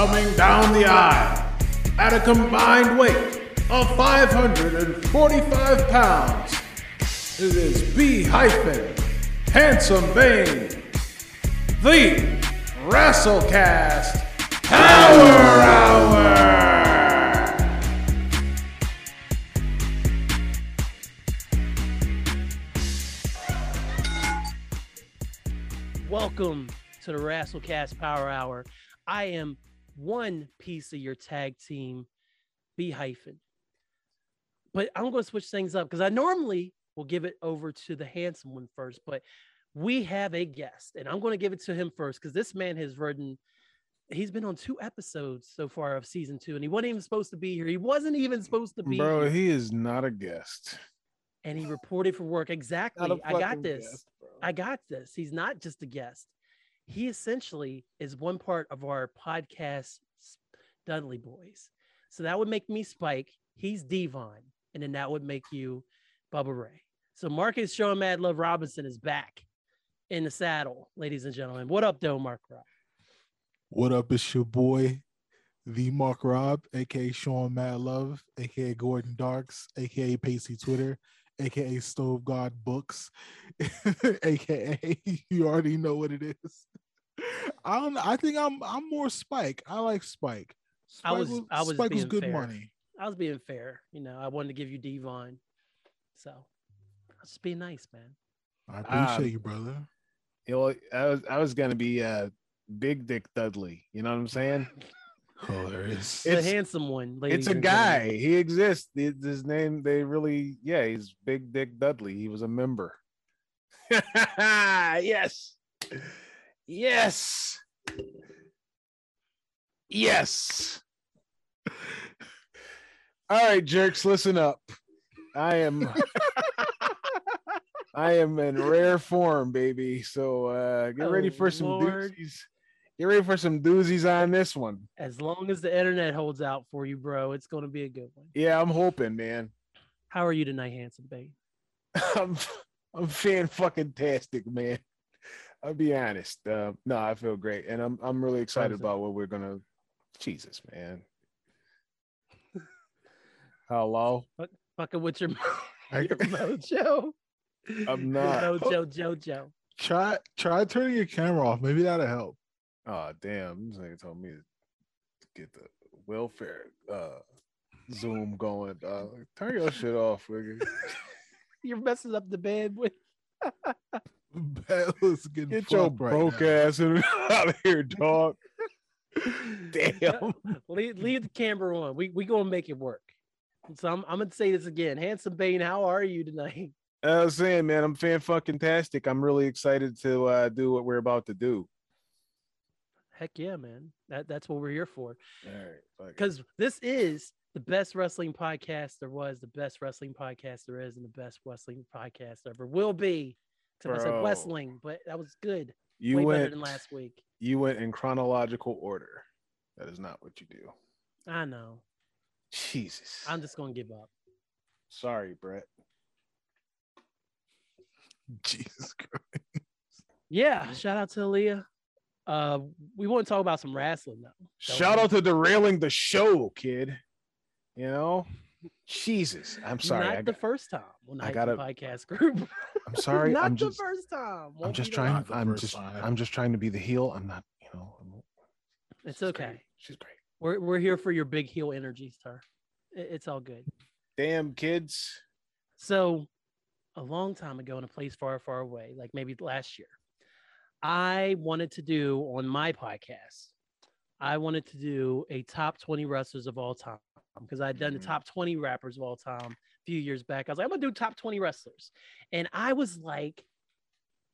Coming down the aisle at a combined weight of 545 pounds, it is B hyphen Handsome Bane, the WrestleCast Power Hour. Welcome to the WrestleCast Power Hour. I am one piece of your tag team, B hyphen. But I'm going to switch things up because I normally will give it over to the handsome one first, but we have a guest, and I'm going to give it to him first because this man has written. He's been on two episodes so far of season two, and he wasn't even supposed to be here. He wasn't even supposed to be Bro, here, he is not a guest. and he reported for work. Exactly. I got this. guest. I got this. He's not just a guest. He essentially is one part of our podcast, Dudley Boys. So that would make me Spike. He's Devon. And then that would make you Bubba Ray. So Marcus Show Mad Love Robinson is back in the saddle, ladies and gentlemen. What up, though, Mark Rob? What up? It's your boy, the Mark Rob, aka Sean Mad Love, aka Gordon Darks, aka Pacey Twitter, aka Stove God Books, aka you already know what it is. I don't. I think I'm. I'm more Spike. I like Spike. I was- was, I was Spike was good fair. money. I was being fair. You know, I wanted to give you Devon. So I was just being nice, man. I appreciate Um, you, brother. You know, I was I was gonna be uh Big Dick Dudley. You know what I'm saying? Hilarious. The It's- a handsome one. Ladies It's a and gentlemen. guy. He exists. His his name, they really, yeah, he's Big Dick Dudley. He was a member. yes. Yes. Yes. All right, jerks, listen up. I am I am in rare form, baby. So uh get ready Oh, for some Lord. doozies. Get ready for some doozies on this one. As long as the internet holds out for you, bro, it's going to be a good one. Yeah, I'm hoping, man. How are you tonight, handsome babe? I'm I'm fan fucking tastic, man. I'll be honest. Uh, no, I feel great, and I'm I'm really excited How's it? about what we're gonna. Jesus, man. Hello. Fucking with your, I- your mojo. I'm Your not. Mojo Jojo. Try try turning your camera off. Maybe that'll help. Oh damn! This nigga told me to get the welfare uh Zoom going. Dog. Turn your shit off, nigga. You're messing up the bed with. Bella's getting Get your fucked right broke ass out of here, dog. Damn. leave, leave the camera on. We we gonna make it work. So I'm I'm gonna say this again. Handsome Bane, how are you tonight? I was saying, man, I'm fan fucking tastic. I'm really excited to uh, do what we're about to do. Heck yeah, man. That that's what we're here for. All right, fuck. Because this is the best wrestling podcast there was, the best wrestling podcast there is, and the best wrestling podcast ever will be. Except I said wrestling, but that was good. you Way better went than last week. you went in chronological order. That is not what you do. I know. Jesus. I'm just gonna give up. sorry, Brett. Jesus Christ. Yeah, shout out to Aaliyah. Uh, we want to talk about some wrestling though. Shout out to derailing the show, kid. You know, Jesus. I'm sorry. Not I the got, first time on I the gotta- podcast group. I'm sorry. Not I'm the just first time. I'm Won't just be the trying. I'm just time. I'm just trying to be the heel. I'm not. You know. I'm, It's okay. great. She's great. We're we're here for your big heel energy, sir. It- It's all good. Damn kids. So, a long time ago in a place far, far away, like maybe last year, I wanted to do on my podcast, I wanted to do a top 20 wrestlers of all time because I'd done the Mhm. top 20 rappers of all time a few years back. I was like, I'm going to do top 20 wrestlers. And I was like,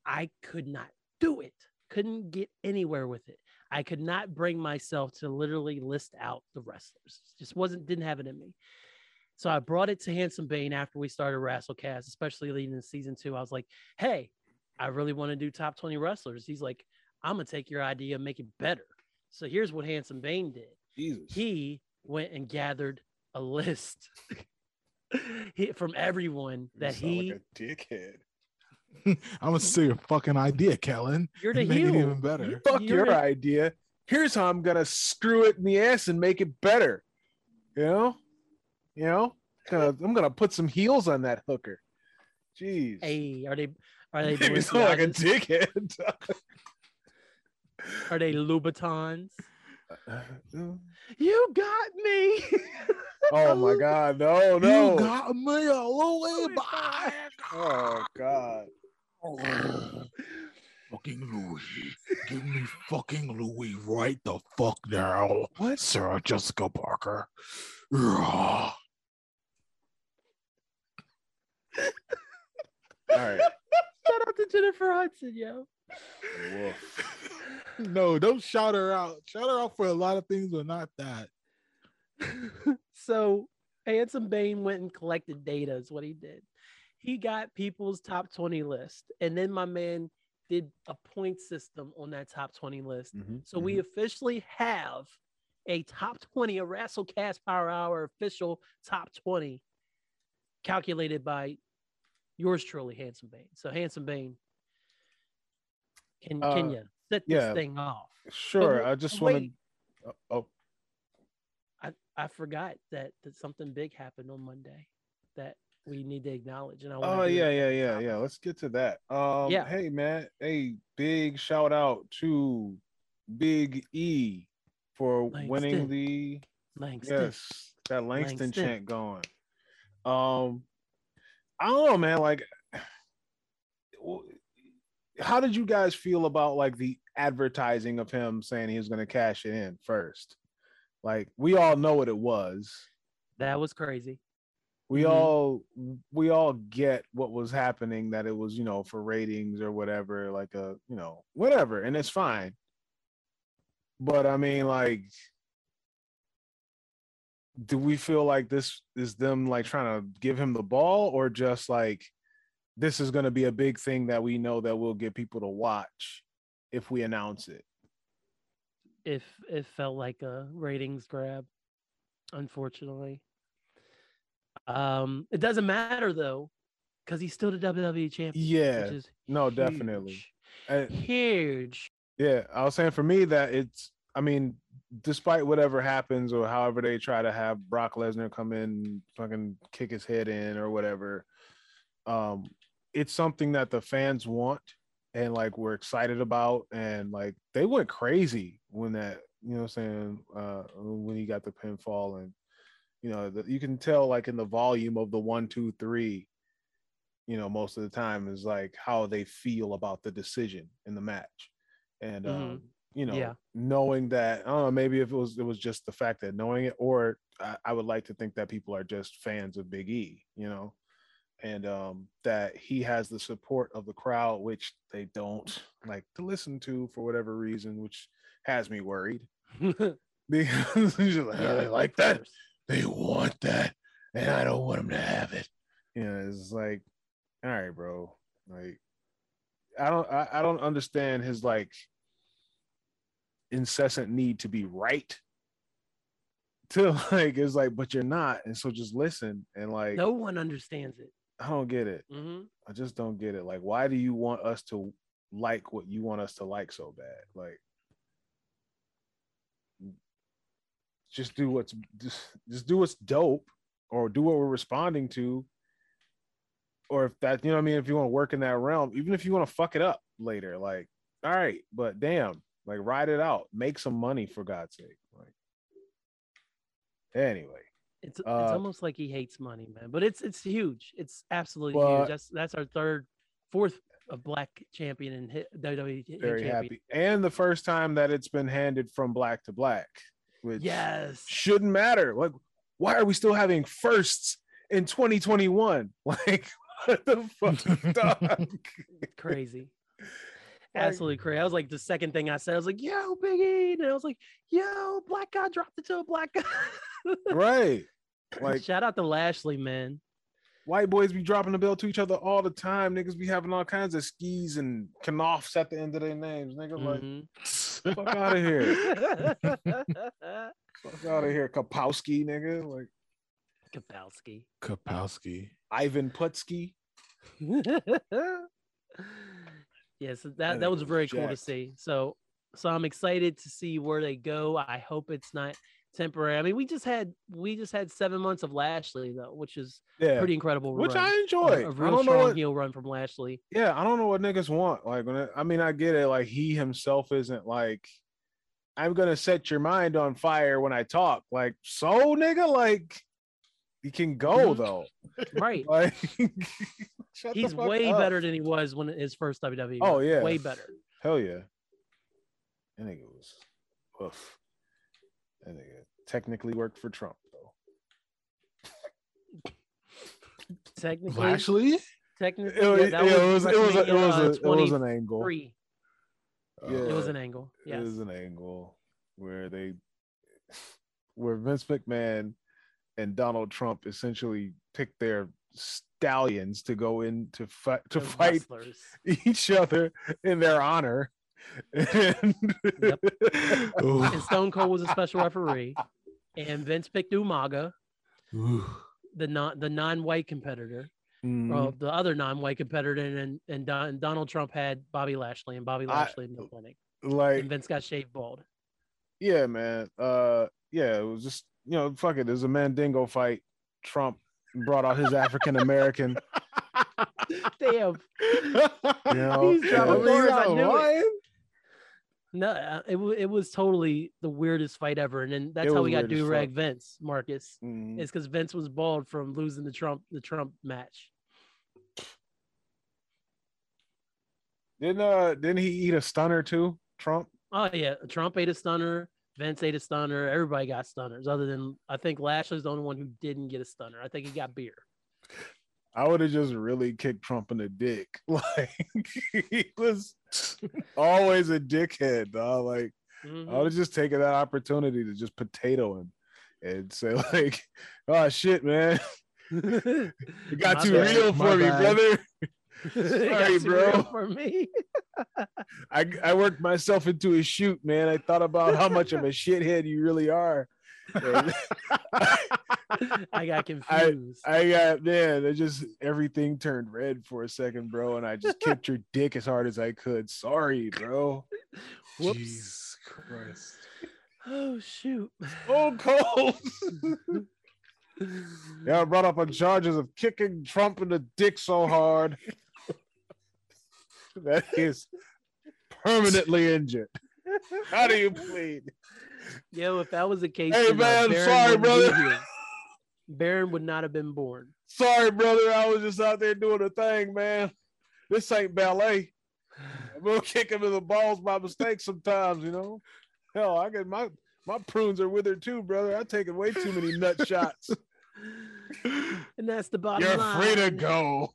I could not do it, couldn't get anywhere with it. I could not bring myself to literally list out the wrestlers. Just wasn't, didn't have it in me. So I brought it to Handsome Bane after we started Wrestlecast, especially leading in season two. I was like, hey, I really want to do top 20 wrestlers. He's like, I'm going to take your idea and make it better. So here's what Handsome Bane did Jesus. he went and gathered a list he- from everyone You that sound he, like a dickhead. I'm gonna steal your fucking idea, Kellen. you're the Make it even better. You- Fuck your the- idea. here's how I'm gonna screw it in the ass and make it better. You know, you know, gonna I'm gonna put some heels on that hooker. Jeez, Hey, are they are they you sound like a dickhead. are they Louboutins? You got me. oh my god, no, no. You got me all the way back. oh god. fucking Louis. Give me fucking Louis right the fuck now. What? Sarah Jessica Parker. All right. Shout out to Jennifer Hudson, yo. No, don't shout her out. Shout her out for a lot of things, but not that. so Handsome Bane went and collected data, is what he did. He got people's top 20 list, and then my man did a point system on that top 20 list. Mhm, So we officially have a top 20, a WrestleCast Power Hour official top 20 calculated by yours truly, Handsome Bane. So Handsome Bane, can can Uh, you set this yeah. thing off? Sure. But I just want to. Oh, I, I forgot that, that something big happened on Monday that we need to acknowledge. And I Oh yeah, yeah, yeah, yeah. Let's get to that. Um, Yeah. Hey man, hey, big shout out to Big E for winning the Langston. yes that Langston, Langston. chant going. Um, I don't know, man. Like, how did you guys feel about like the advertising of him saying he was going to cash it in first? Like, we all know what it was. That was crazy. we Mhm. all we all get what was happening that it was you know for ratings or whatever like a you know whatever and it's fine but i mean like do we feel like this is them like trying to give him the ball or just like this is going to be a big thing that we know that will get people to watch if we announce it If it felt like a ratings grab, unfortunately. Um, it doesn't matter though, because he's still the WWE champion. yeah no definitely huge. Uh, huge. Yeah, I was saying for me that it's I mean, despite whatever happens or however they try to have Brock Lesnar come in fucking kick his head in or whatever, um, it's something that the fans want and like we're excited about. And like they went crazy when that you know what I'm saying uh when he got the pinfall. And you know the, you can tell like in the volume of the one two three you know most of the time is like how they feel about the decision in the match. And Mhm. um you know Yeah. knowing that i don't know maybe if it was it was just the fact that knowing it or I, I would like to think that people are just fans of big e you know? And um that he has the support of the crowd which they don't like to listen to for whatever reason which has me worried. Because like, Yeah, "Oh, they like that. course. they want that and i don't want them to have it. You know it's like all right bro. Like i don't i, I don't understand his like incessant need to be right to like it's like but you're not. And so just listen and like no one understands it. i don't get it. Hmm i just don't get it. Like why do you want us to like what you want us to like so bad? Like just do what's just, just do what's dope or do what we're responding to. Or if that you know what i mean? If you want to work in that realm even if you want to fuck it up later like all right but damn like ride it out make some money for god's sake like anyway It's it's Uh, almost like he hates money, man. But it's it's huge. It's absolutely But- huge. That's that's our third, fourth a black champion in hit, WWE very champion. happy and the first time that it's been handed from black to black which Yes. shouldn't matter like why are we still having firsts in 2021 like what the fuck dog? Crazy. Like- Absolutely crazy. I was like the second thing I said, I was like, yo, Biggie. And I was like, yo, black guy dropped it to a black guy. right like Shout out to Lashley, man. white boys be dropping the belt to each other all the time niggas be having all kinds of skis and kanoffs at the end of their names nigga like Mhm. fuck out of here fuck out of here kapowski nigga like Kapowski. Kapowski. ivan putski yes, that that was very cool to see. So So I'm excited to see where they go. I hope it's not temporary. I mean, we just had we just had seven months of Lashley though, which is Yeah, pretty incredible. which run. I A- enjoy. A, I real don't know strong what. heel run from Lashley. Yeah, I don't know what niggas want. Like, when it, I mean, I get it. Like, he himself isn't like, I'm gonna set your mind on fire when I talk. Like, so nigga, like, he can go though. Right. Like, He's way up. better than he was when his first WWE. Oh, run. yeah. way better. Hell yeah. That nigga was, oof. That nigga technically worked for Trump though. Technically, Lashley? technically, It, was- yeah, that it was, it was, a, it was, a, it was uh, an angle. 23. Yeah. It was an angle. Yeah, it was an angle where they, where Vince McMahon and Donald Trump essentially picked their stallions to go in to fight to The fight wrestlers. each other in their honor. And Ooh. And Stone Cold was a special referee, and Vince picked Umaga, Ooh. the non the non-white competitor, Mhm. well, the other non-white competitor, and and, Don, Donald Trump had Bobby Lashley, and Bobby I- Lashley in the clinic, like and Vince got shaved bald. yeah, man. Uh, yeah, it was just you know, fuck it. There's a Mandingo fight. Trump brought out his African American. Damn. You know, He's dropping bars, I knew it. No, uh, it it was totally the weirdest fight ever, and then that's It how we got do rag. Vince Marcus. Mhm. It's because Vince was bald from losing the Trump the Trump match. Didn't uh didn't he eat a stunner too? Trump? Oh yeah, Trump ate a stunner. Vince ate a stunner. Everybody got stunners, other than I think Lashley's the only one who didn't get a stunner. I think he got beer. I would have just really kicked Trump in the dick. Like he was always a dickhead, dog. Like I Mhm. would have just taken that opportunity to just potato him and say, like, oh shit, man. It got My too bad. real My for me, bad. brother. Sorry, bro. For me, I, I worked myself into a shoot, man. I thought about how much of a shithead you really are. I got confused. I got man, it just everything turned red for a second, bro, and I just kicked your dick as hard as I could. Sorry, bro. Whoops. Jesus Christ. Oh shoot. Oh, cold. yeah, I brought up on charges of kicking Trump in the dick so hard that he's permanently injured. How do you plead? Yo, if that was the case, Hey, then, uh, man, Barron sorry, wouldn't brother. Barron would not have been born. Sorry, brother. I was just out there doing a thing, man. This ain't ballet. I'm gonna kick him in the balls by mistake sometimes, you know. Hell, I get my my prunes are withered too, brother. I taken way too many nut shots. And that's the bottom You're line. free to go.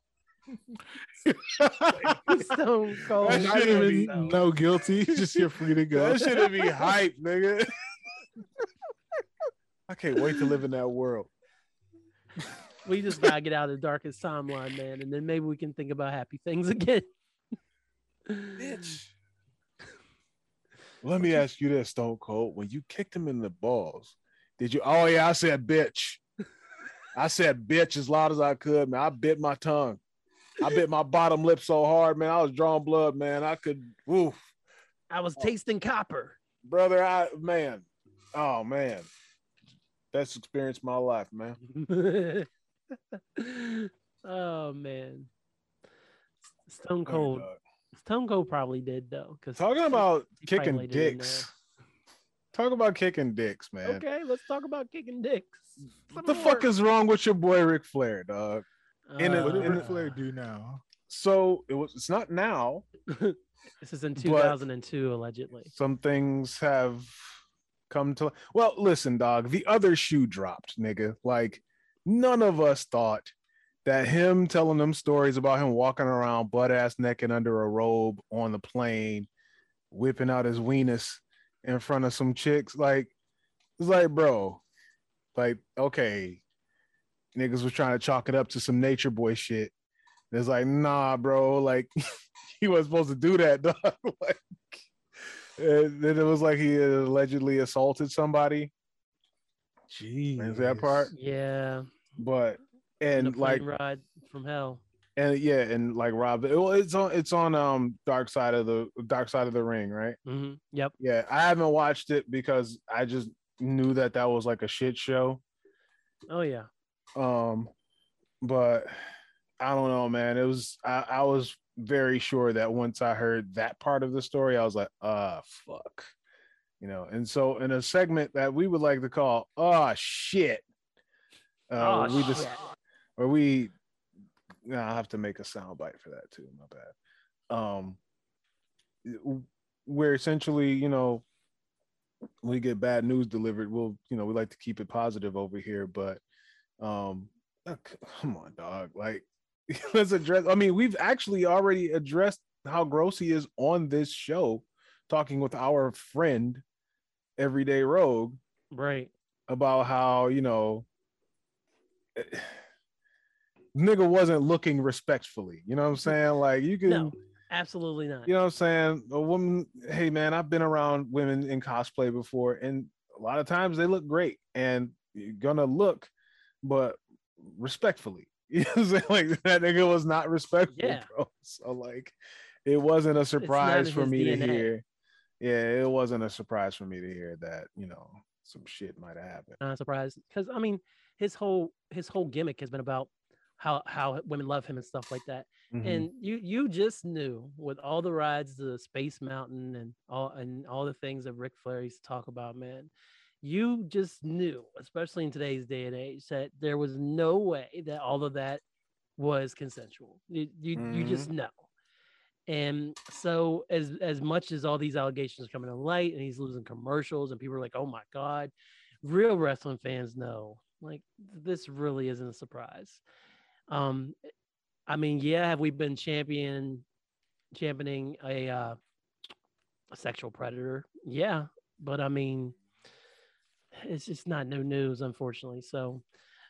Stone Cold. That shouldn't even be- no guilty. Just you're free to go. That shouldn't be hype, nigga. I can't wait to live in that world. We just gotta get out of the darkest timeline, man, and then maybe we can think about happy things again. Bitch. Let me ask you this, Stone Cold. When you kicked him in the balls, did you? Oh yeah, I said bitch. I said bitch as loud as I could, man. I bit my tongue. I bit my bottom lip so hard, man. I was drawing blood, man. I could, woof, I was tasting copper. brother. I man, oh man, best experience of my life, man. oh man. Stone Cold. Stone Cold probably did though. Because Talking about kicking dicks. Talk about kicking dicks, man. Okay, let's talk about kicking dicks. What the fuck is wrong with your boy Ric Flair, dog? In a- What did Ric Flair do now? So it was. It's not now. This is in 2002, allegedly. some things have come to well listen dog the other shoe dropped nigga like none of us thought that him telling them stories about him walking around butt ass naked under a robe on the plane whipping out his weenus in front of some chicks like it's like bro like okay niggas was trying to chalk it up to some nature boy shit it's like nah bro like he wasn't supposed to do that dog like and then it was like he had allegedly assaulted somebody, Jeez. that part? Yeah. but in and like plane ride from hell. and yeah, and like Rob, it, well, it's on it's on um Dark Side of the Dark Side of the Ring, right? hmm Yep. Yeah, I haven't watched it because I just knew that that was like a shit show. Oh yeah. Um, but I don't know, man. It was I, I was very sure that once I heard that part of the story, I was like, uh fuck. You know, and so in a segment that we would like to call oh shit. Uh oh, we just or we nah, I'll have to make a sound bite for that too. My bad. Um where essentially, you know, we get bad news delivered. We'll, you know, we like to keep it positive over here, but um uh, come on, dog. Like let's address I mean, we've actually already addressed how gross he is on this show, talking with our friend Everyday Rogue Right. about how you know eh, nigga wasn't looking respectfully you know what i'm saying like you can No, absolutely not. you know what i'm saying a woman hey man i've been around women in cosplay before and a lot of times they look great and you're gonna look but respectfully you know what i'm saying like that nigga was not respectful Yeah. bro so like it wasn't a surprise for me to hear yeah it wasn't a surprise for me to hear that you know some shit might have happened Not surprised because I mean his whole his whole gimmick has been about how how women love him and stuff like that. Mhm. And you you just knew with all the rides to Space Mountain and all and all the things that Ric Flair used to talk about, man. You just knew, especially in today's day and age, that there was no way that all of that was consensual. You you, you just know. And so as as much as all these allegations are coming to light and he's losing commercials and people are like, oh my God, real wrestling fans know like this really isn't a surprise. Um I mean, yeah, have we been champion championing a uh a sexual predator? Yeah, but I mean it's just not new news unfortunately. So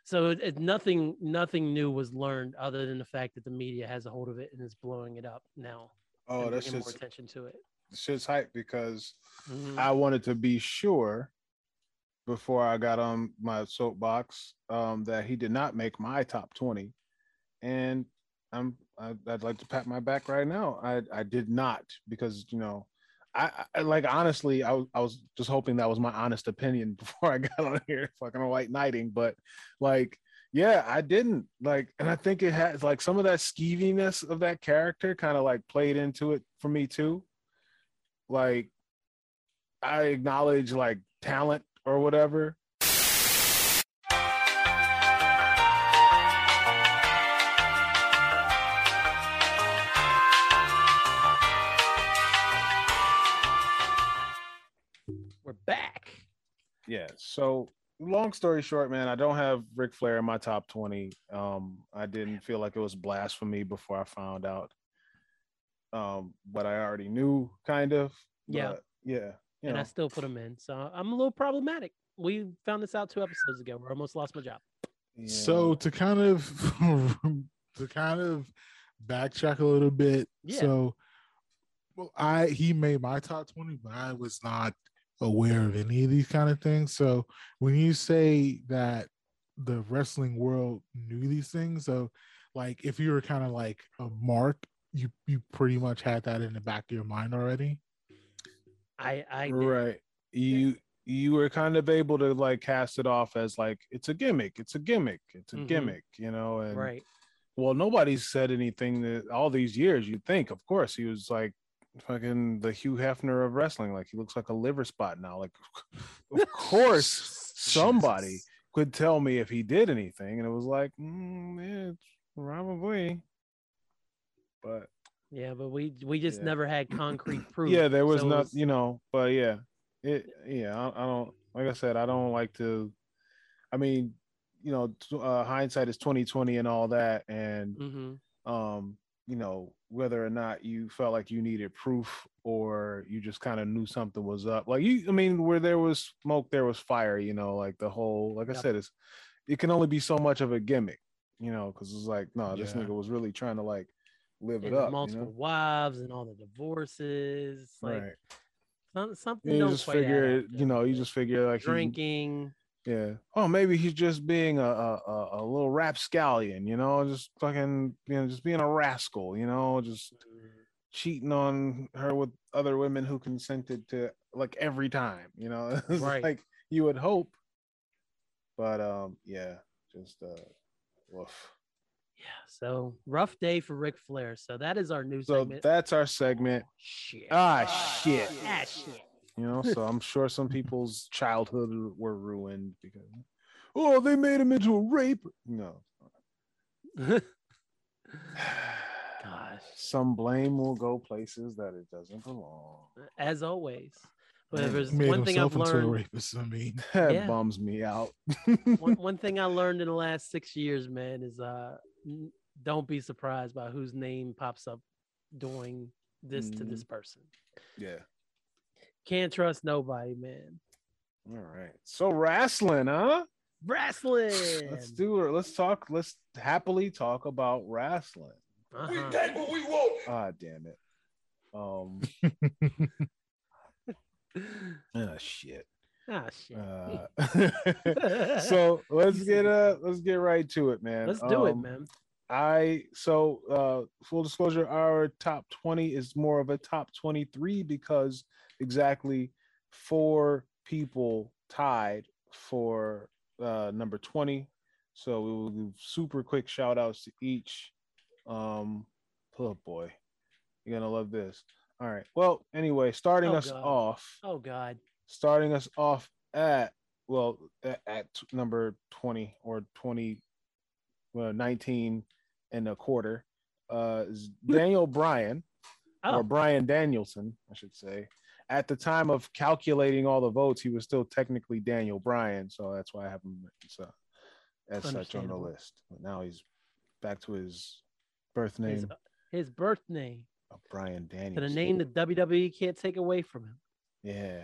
so it, it, nothing nothing new was learned other than the fact that the media has a hold of it and is blowing it up now. oh that's bringing more just attention to it. shit's hype because Mhm. I wanted to be sure before I got on my soapbox um, that he did not make my top 20. And I'm I, I'd like to pat my back right now. I I did not because you know I, I like honestly I I was just hoping that was my honest opinion before I got on here fucking white knighting, but like yeah, I didn't like, and I think it has like some of that skeeviness of that character kind of like played into it for me too. Like I acknowledge like talent or whatever. Yeah. So long story short, man, I don't have Ric Flair in my top 20. Um, I didn't feel like it was blasphemy before I found out. Um, but I already knew kind of. Yeah. Yeah. You and I still put them in. So I'm a little problematic. We found this out two episodes ago. Where I almost lost my job. yeah. So to kind of to kind of backtrack a little bit. Yeah. So well, I he made my top 20, but I was not aware of any of these kind of things. So when you say that the wrestling world knew these things, so like if you were kind of like a mark, you you pretty much had that in the back of your mind already. I I did. right. You you were kind of able to like cast it off as like it's a gimmick, it's a gimmick, it's a Mhm. gimmick, you know, and right. well, nobody said anything that all these years. You'd think, of course, he was like fucking the Hugh Hefner of wrestling. Like he looks like a liver spot now. Like, of course, somebody could tell me if he did anything, and it was like, mm, yeah, it's probably. But Yeah, but we we just Yeah. never had concrete proof. yeah, there was So not, was- you know. But yeah, it, yeah, I, I don't. Like I said, I don't like to. I mean, you know, uh, hindsight is twenty twenty and all that, and Mhm. um you know whether or not you felt like you needed proof or you just kind of knew something was up like you i mean where there was smoke there was fire you know like the whole like i Yep. said it's it can only be so much of a gimmick you know because it's like no this Yeah. nigga was really trying to like live And it up multiple you wives and all the divorces. Like right some- something you don't just quite figure you know you just figure like drinking. Yeah. Oh, maybe he's just being a, a a- a little rapscallion, you know, just fucking, you know, just being a rascal, you know, just cheating on her with other women who consented to like every time, you know. Right. like you would hope. But um, yeah, just uh woof. Yeah. So rough day for Ric Flair. So that is our new So segment. that's our segment. shit. Ah shit. Ah, shit. You know, so I'm sure some people's childhood were ruined because oh, they made him into a rape. No. Gosh. Some blame will go places that it doesn't belong. As always. But if there's Made one thing I've himself into a learned, rapist. I mean, That Yeah. bums me out. one, one thing I learned in the last six years, man, is uh don't be surprised by whose name pops up doing this to Mm. this person. yeah. Can't trust nobody, man. All right. So wrestling, huh? Wrestling. Let's do it. Let's talk. Let's happily talk about wrestling. Uh-huh. Ah, damn it. Um. ah, shit. Ah, shit. Uh, so let's get uh let's get right to it, man. Let's do it, Um, man. I so uh full disclosure, our top 20 is more of a top 23 because exactly four people tied for uh number 20. So we will do super quick shout outs to each. Um oh boy, you're gonna love this. All right. Well, anyway, starting Oh, us God. off, Oh God. starting us off at well at, at number 20 or 20 well 19 and a quarter uh is daniel bryan Oh, or bryan danielson i should say at the time of calculating all the votes he was still technically daniel bryan so that's why i have him so as such on the list but now he's back to his birth name his, his birth name. of bryan To the name that WWE can't take away from him. Yeah,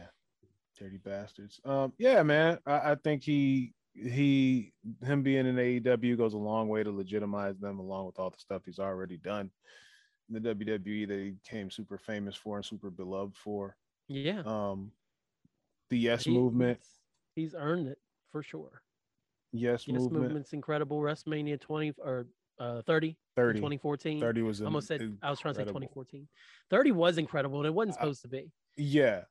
dirty bastards. Um, yeah, man. I, I think he he him being in AEW goes a long way to legitimize them, along with all the stuff he's already done. in The WWE that he became super famous for and super beloved for. Yeah. Um, the Yes He- Movement, He's, earned it for sure. Yes, Yes, Movement, movement's incredible. WrestleMania 20 or uh 30, 30. 2014. 30 was I almost said in- I was trying to say incredible. 2014. 30 was incredible and it wasn't supposed to be. Yeah,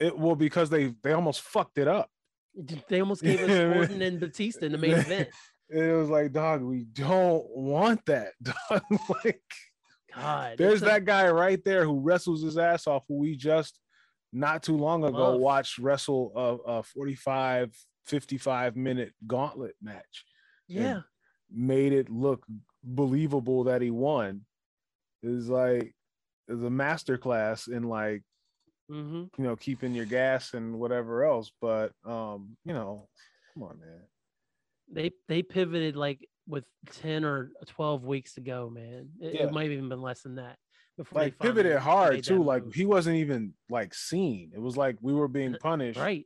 it well because they they almost fucked it up. They almost gave us. Orton and Batista in the main event. It was like, dog, we don't want that. Dog. like, God. There's it's a- that guy right there who wrestles his ass off, who we just not too long ago Love. watched wrestle a, a 45, 55 minute gauntlet match. Yeah. Made it look believable that he won. Is like is a master class in like hmm you know keeping your gas and whatever else. But um, you know, come on, man. They they pivoted like with 10 or 12 weeks to go, man. It, Yeah. it might have even been less than that. Before Like pivoted hard too. Like move. he wasn't even like seen. It was like we were being punished right.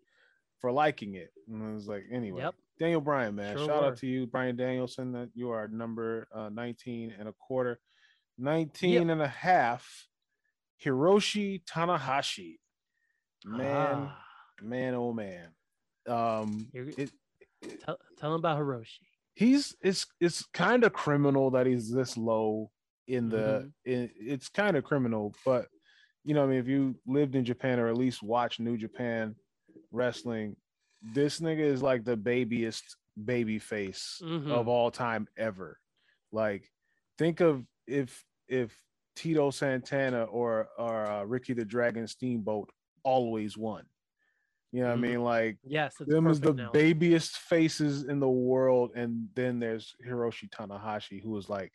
for liking it. And it was like, anyway, Yep. Daniel Bryan, man. Sure Shout were. out to you, Bryan Danielson, that you are number uh, 19 and a quarter. 19 and a half, Hiroshi Tanahashi. Man, Ah, man, oh man. Um, it, tell, tell him about Hiroshi. he's it's it's kind of criminal that he's this low in the Mm-hmm. in, it's kind of criminal but you know i mean if you lived in japan or at least watch new japan wrestling this nigga is like the babyest baby face Mhm. of all time ever like think of if if tito santana or or uh, ricky the dragon steamboat always won you know what Mhm. i mean like Yes, them is the analogy. babiest faces in the world, and then there's Hiroshi Tanahashi, who is like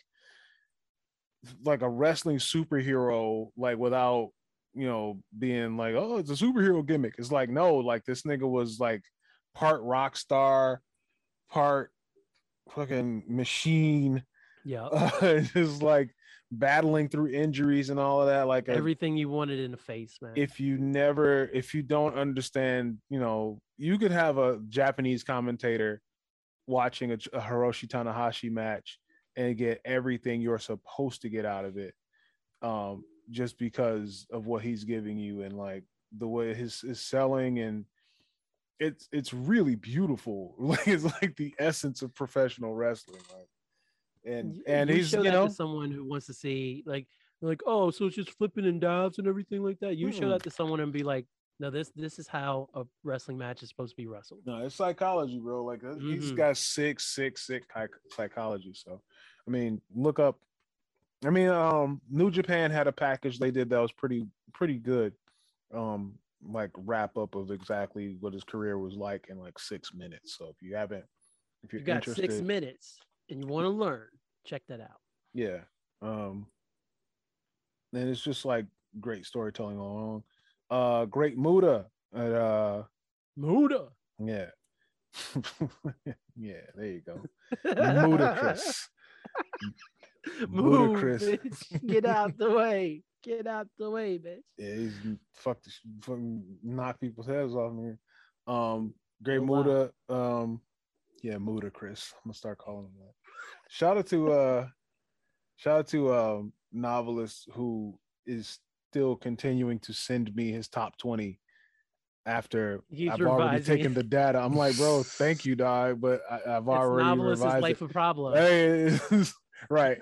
like a wrestling superhero, like without you know being like, oh, it's a superhero gimmick. It's like no, like this nigga was like part rock star, part fucking machine, Yeah. uh, just like battling through injuries and all of that. Like a, Everything you wanted in the face, man. if you never if you don't understand you know you could have a japanese commentator watching a, a hiroshi tanahashi match and get everything you're supposed to get out of it um just because of what he's giving you and like the way his his selling and it's it's really beautiful. Like it's like the essence of professional wrestling. Like, and and you he's show you that know to someone who wants to see like like oh so it's just flipping and dives and everything like that. You show Mm-mm. that to someone and be like, no, this this is how a wrestling match is supposed to be wrestled. no, it's psychology, bro. Like uh, he's Mhm. got sick, sick, sick psych- psychology. So, I mean, look up. I mean, um, New Japan had a package they did that was pretty pretty good. Um, like wrap up of exactly what his career was like in like six minutes. So if you haven't, if you're You got interested, six minutes and you want to learn, check that out. Yeah. Um and it's just like great storytelling all along. Uh great Muta at uh Muta. yeah. yeah, there you go. Ludicrous. Move, bitch. Get out the way. Get out the way, bitch. Yeah, he's fuck the fucking knock people's heads off me. Um great Oh, wow. Um yeah, Muta Chris. I'm gonna start calling him that. Shout out to uh shout out to um novelist who is still continuing to send me his top 20 after He's I've already taken the data. I'm like, bro, thank you, dog, but I, I've It's already novelist's revised life it. of problem. Hey, right.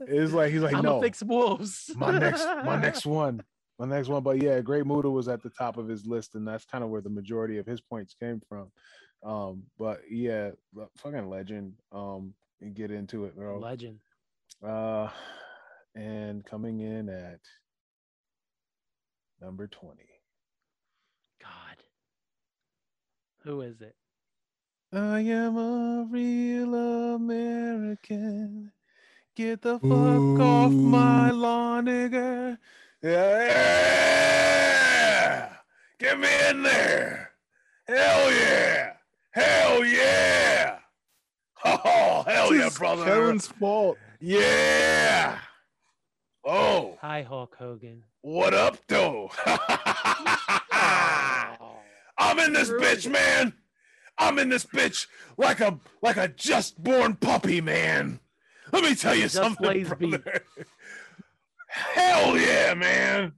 It's like he's like, I'm no, fix wolves. my next my next one my next one but yeah great muta was at the top of his list and that's kind of where the majority of his points came from um but yeah fucking legend um and get into it bro legend. uh and coming in at number 20 God. Who is it? i am a real american. Get the fuck off my lawn nigga yeah. Get me in there. Hell yeah. Hell yeah. Oh hell yeah It's brother. Kellen's fault. yeah. Oh. Hi, Hulk Hogan. what up though i'm in this bitch man i'm in this bitch like a like a just born puppy man let me tell you Just something brother. hell yeah man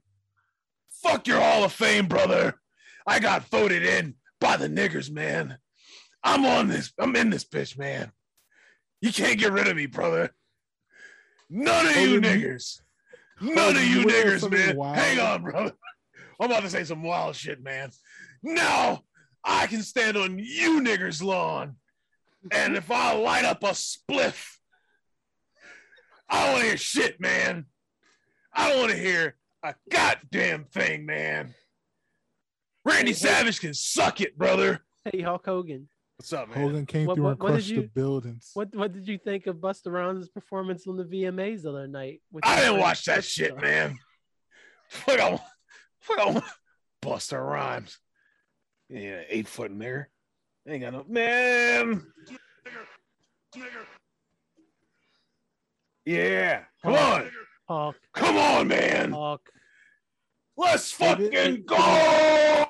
fuck your hall of fame brother i got voted in by the niggers man i'm on this i'm in this bitch man you can't get rid of me brother none of you you- niggers None of you you wanna know niggers, man. wild? Hang on, brother. I'm about to say some wild shit, man. Now I can stand on you niggers' lawn. And if I light up a spliff, I don't want to hear shit, man. I don't want to hear a goddamn thing, man. Randy Savage can suck it, brother. Hey, Hulk Hogan. What's up, man? Hogan came What- through what- and what did crushed the buildings. What what did you think of Busta Rhymes' performance on the VMAs the other night? with I didn't watch that Busta? shit, man. Fuck on, fuck on, Busta Rhymes. Yeah, eight foot nigger. Ain't got no man. Yeah, come on, Hulk, come on, man. Hulk. Let's It- it- fucking go.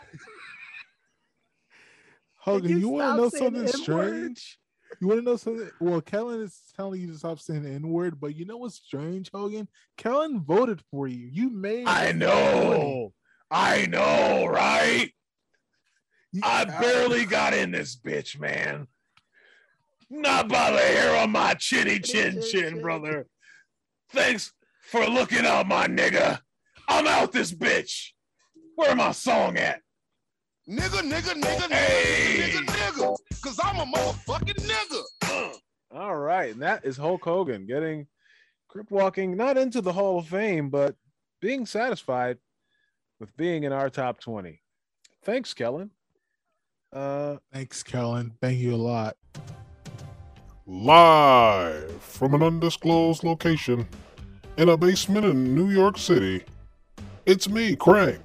Hogan, you you, want to know something N-word? strange? You want to know something? Well, Kellen is telling you to stop saying the N word, but you know what's strange, Hogan? Kellen voted for you. You made. I him know, I know, right? You- I barely got in this bitch, man. Not by the hair on my chinny chin chin, brother. Thanks for looking out, my nigga. I'm out this bitch. Where my song at? Nigga, nigga, nigga, Hey. nigga, nigga, nigga. Cause I'm a motherfucking nigga. Uh, All right, and that is Hulk Hogan getting crip walking not into the Hall of Fame, but being satisfied with being in our top 20. Thanks, Kellen. Uh Thanks, Kellen. Thank you a lot. Live from an undisclosed location in a basement in New York City, it's me, Krang,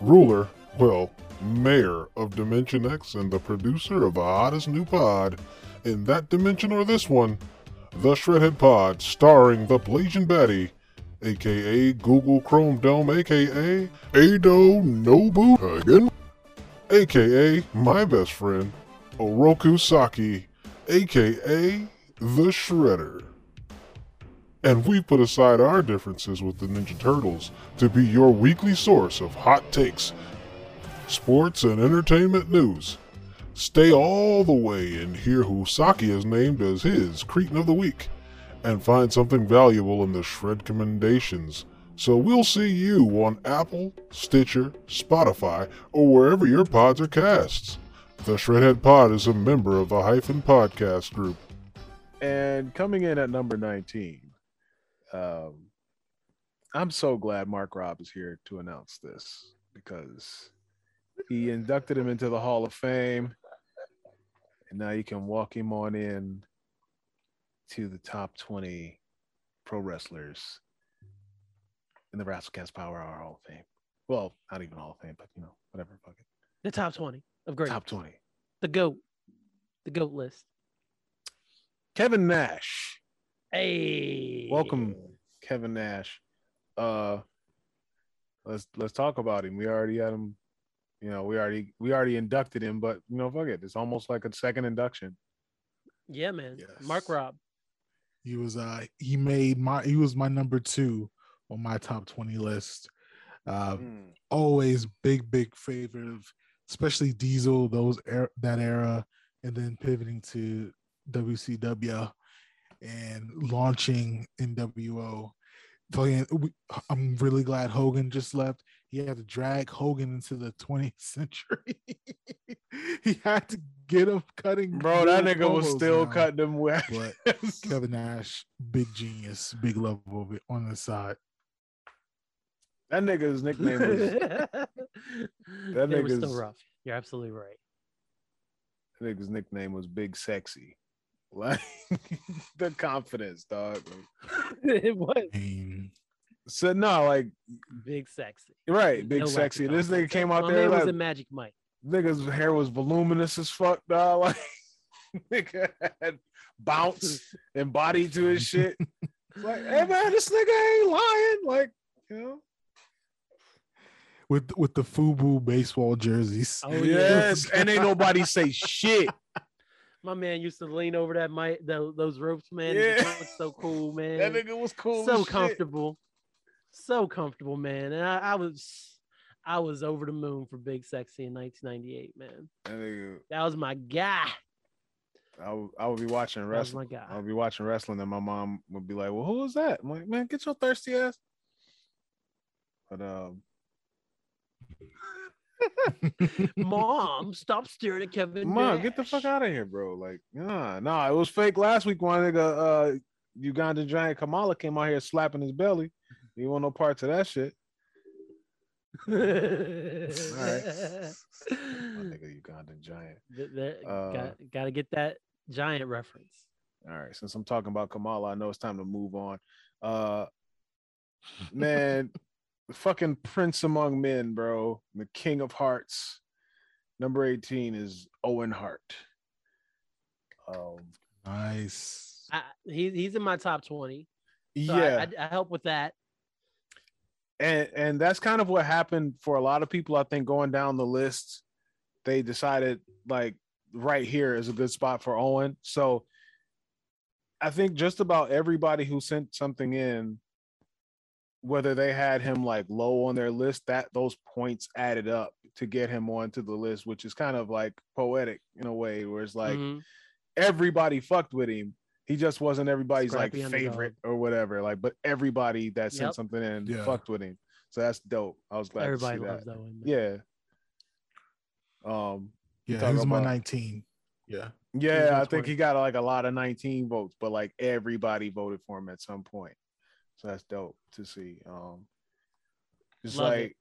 ruler, well, mayor of Dimension X and the producer of the hottest new pod in that dimension or this one, the Shredhead Pod, starring the Blasian Batty, aka Google Chrome Dome, aka Ado Nobu again, aka my best friend, Oroku Saki, aka the Shredder. And we put aside our differences with the Ninja Turtles to be your weekly source of hot takes, sports, and entertainment news. Stay all the way and hear who Saki has named as his Cretin of the Week, and find something valuable in the Shred Commendations. So we'll see you on Apple, Stitcher, Spotify, or wherever your pods are cast. The Shredhead Pod is a member of the Hyphen Podcast Group. And coming in at number 19, um, I'm so glad Mark Robb is here to announce this because he inducted him into the Hall of Fame. And now you can walk him on in to the top 20 pro wrestlers in the WrestleCast Power Hour Hall of Fame. Well, not even Hall of Fame, but you know, whatever. Fuck it. The top 20 of great. Top 20. The GOAT. The GOAT list. Kevin Nash. Hey. Welcome, Kevin Nash. Uh let's let's talk about him. We already had him, you know, we already we already inducted him, but you know, fuck it. It's almost like a second induction. Yeah, man. Yes. Mark Rob. He was uh he made my he was my number two on my top 20 list. Uh Mm. always big, big favorite of especially Diesel, those er- that era, and then pivoting to WCW and launching NWO. Fucking- I'm really glad Hogan just left. He had to drag Hogan into the 20th century. he had to get him cutting. Bro, that nigga was still now. cutting them wet. But Kevin Nash, big genius, big level of on the side. That nigga's nickname was that it was still nigga's- rough. You're absolutely right. that nigga's nickname was Big Sexy. Like the confidence, dog. it was I So no, like big sexy. right, Big No Sexy. This nigga confidence. came out My there man was like a Magic Mike. nigga's hair was voluminous as fuck, dog. Like nigga had bounce and body to his shit. Like, hey man, this nigga ain't lying. Like, you know. With with the FUBU baseball jerseys. Oh, yes, and ain't nobody say shit. My man used to lean over that mic, tho- those ropes, man. Yeah. Yeah. It was so cool, man. That nigga was cool. so as shit. comfortable, so comfortable, man. And I, I was, I was over the moon for Big Sexy in 1998, man. That nigga, That was my guy. I would, I would be watching wrestling. my guy. I would be watching wrestling, and my mom would be like, "Well, who was that?" I'm like, "Man, get your thirsty ass." But um, Mom, stop staring at Kevin. mom, get the fuck out of here, bro. Like, nah, nah, it was fake last week. One nigga, uh, Uganda giant Kamala came out here slapping his belly. You want no parts of that shit? All right. My nigga, Ugandan giant. Uh, got, got to get that giant reference. All right, since I'm talking about Kamala, I know it's time to move on. Uh man, the fucking prince among men, bro. The king of hearts. Number 18 is Owen Hart. Um nice. I, he, he's in my top 20. So yeah, I, I, I help with that. and and that's kind of what happened for a lot of people. I think going down the list, they decided like right here is a good spot for Owen. So I think just about everybody who sent something in, whether they had him like low on their list, that those points added up to get him onto the list, which is kind of like poetic in a way, where it's like Mhm. everybody fucked with him. He just wasn't everybody's Scrappy like underdog. favorite or whatever. Like, but everybody that sent Yep. something in Yeah. fucked with him. So that's dope. I was glad Everybody to see loves that. that one. man. Yeah. Um. Yeah, talk he's my 19. Yeah. Yeah, I think 20. he got like a lot of 19 votes, but like everybody voted for him at some point. So that's dope to see. Um. It's Love it. like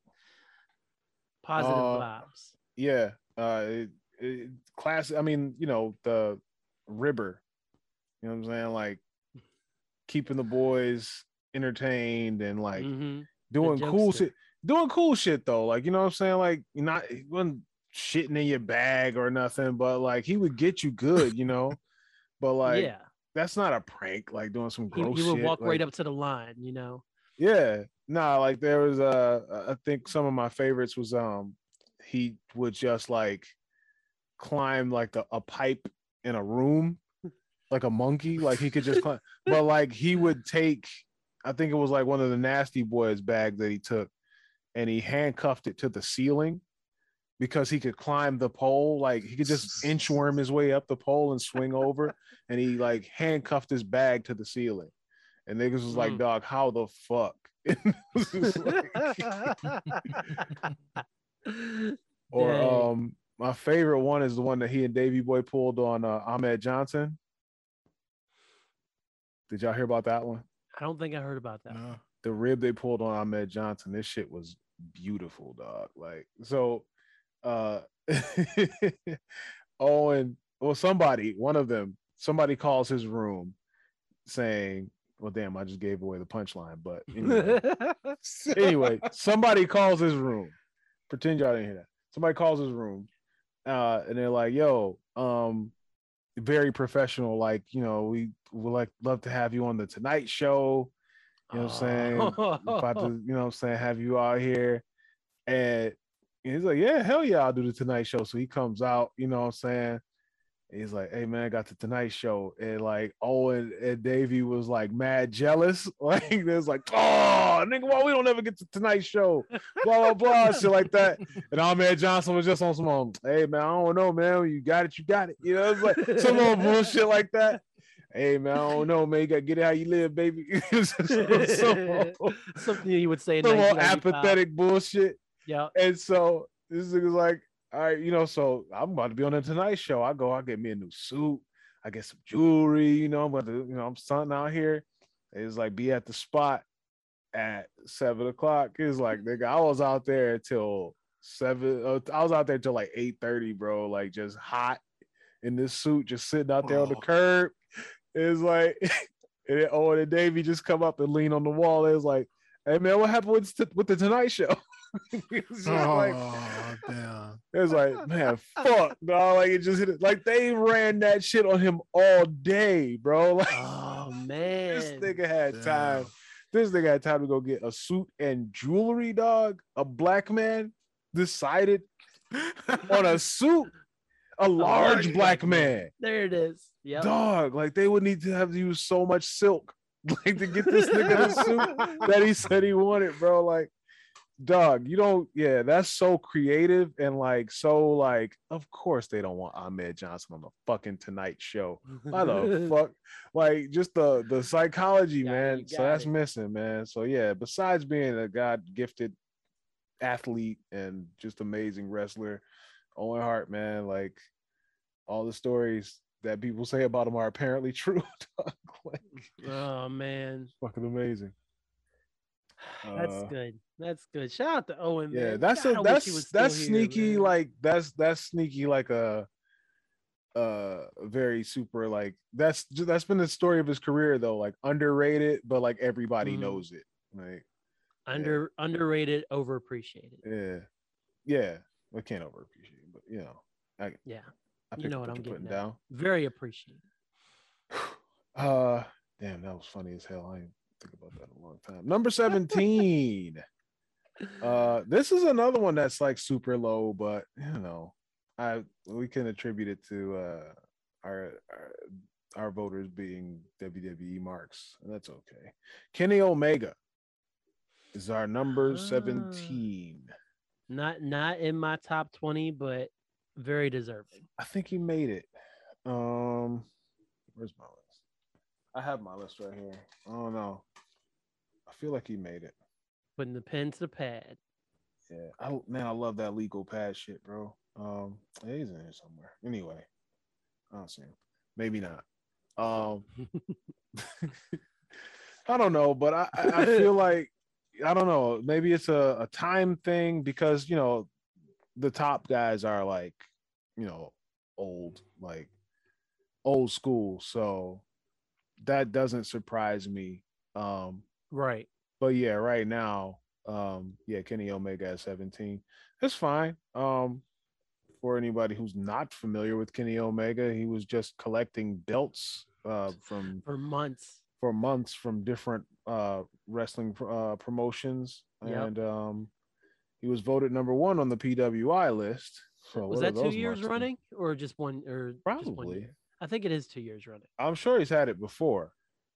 Positive Uh, vibes. yeah, uh, it, it, class. I mean, you know the Ribber. You know what I'm saying? Like keeping the boys entertained and like Mhm. doing cool shit. Doing cool shit though. Like you know what I'm saying? Like you're not wasn't shitting in your bag or nothing, but like he would get you good. You know. But like yeah. That's not a prank. Like doing some gross he would shit. walk right up to the line, you know. Yeah, nah, like there was uh I think some of my favorites was um he would just like climb like a, a pipe in a room like a monkey, like he could just climb, but like he would take I think it was like one of the nasty boys bag that he took and he handcuffed it to the ceiling because he could climb the pole. Like he could just inchworm his way up the pole and swing over. And he like handcuffed his bag to the ceiling. And niggas was like, Mm. dog, how the fuck? It was just like- or um my favorite one is the one that he and Davy Boy pulled on uh, Ahmed Johnson. Did y'all hear about that one? I don't think I heard about that. No. the rib they pulled on Ahmed Johnson, this shit was beautiful, dog. Like so uh Owen, well, somebody, one of them, somebody calls his room saying, Well, damn, I just gave away the punchline, but anyway, anyway, somebody calls his room. Pretend y'all didn't hear that. Somebody calls his room, uh, and they're like, "Yo, um, very professional. Like, you know, we would like love to have you on the Tonight Show. You know what I'm saying? About to, you know what I'm saying, have you out here." And he's like, "Yeah, hell yeah, I'll do the Tonight Show." So he comes out. You know what I'm saying? He's like, "Hey man, I got the Tonight Show," and like Owen and Davey was like mad jealous. Like there's like, "Oh, nigga, why we don't ever get the Tonight Show?" Blah blah blah, shit like that. And Ahmed Johnson was just on some, um, "Hey man, I don't know, man. When you got it, you got it." You know, it's like some old bullshit like that. Hey man, I don't know, man. You gotta get it how you live, baby. It's just some, some, old- Something you would say some apathetic bullshit. Yeah. And so this nigga's like, all right, you know, so I'm about to be on the Tonight Show. I go, I get me a new suit, I get some jewelry, you know, I'm about to, you know, I'm stunting out here. It's like be at the spot at seven o'clock. It's like nigga, I was out there till seven. Uh, I was out there till like eight thirty, bro. Like just hot in this suit, just sitting out there on the Oh. curb. It's like, and then Owen and Davey just come up and lean on the wall. It was like, hey man, what happened with, with the Tonight Show? it's just like, oh damn. it was like, man, fuck, no, like it just hit it. Like they ran that shit on him all day, bro. Like Oh man. this nigga had time. This nigga had time to go get a suit and jewelry, dog. A black man decided on a suit, a oh, large black man, There it is. Yeah. dog. Like they would need to have to use so much silk, like to get this nigga the suit that he said he wanted, bro. Like, dog, you don't, yeah, that's so creative and like so like, of course they don't want Ahmed Johnson on the fucking Tonight Show. Why the fuck? Like just the the psychology, man. you So that's it. missing, man. So yeah, besides being a god gifted athlete and just amazing wrestler, Owen Hart, man, like all the stories that people say about him are apparently true. like, Oh man. fucking amazing. That's Uh, good. That's good. Shout out to Owen. Yeah, man. that's God, a I wish he that's that's sneaky. Like that's that's sneaky. Like a uh very super like that's that's been the story of his career though. Like underrated, but like everybody Mhm. knows it. Like under underrated, overappreciated. yeah, yeah. I can't overappreciate, it, but you know, I Yeah, I You know what what I'm getting down. very appreciated. Uh, damn, that was funny as hell. I think about that a long time. Number seventeen. uh, this is another one that's like super low, but you know, I we can attribute it to uh our our, our voters being WWE marks, and that's okay. Kenny Omega is our number Ah. seventeen. Not not in my top twenty, but very deserving. I think he made it. Um, where's my list? I have my list right here. I don't know. I feel like he made it. Putting the pen to the pad. Yeah, I man, I love that legal pad shit, bro. Um, he's in here somewhere. Anyway, I don't see him. Maybe not. Um, I don't know, but I, I feel like I don't know. Maybe it's a, a time thing because you know the top guys are like you know old, like old school, so that doesn't surprise me. Um, Right. but yeah, right now, um, yeah, Kenny Omega at 17. That's fine. Um, for anybody who's not familiar with Kenny Omega, he was just collecting belts uh from For months. for months from different uh wrestling uh promotions. Yep. And um he was voted number one on the PWI list. So Was that two years running or just one or just one Probably. year? I think it is two years running. I'm sure he's had it before.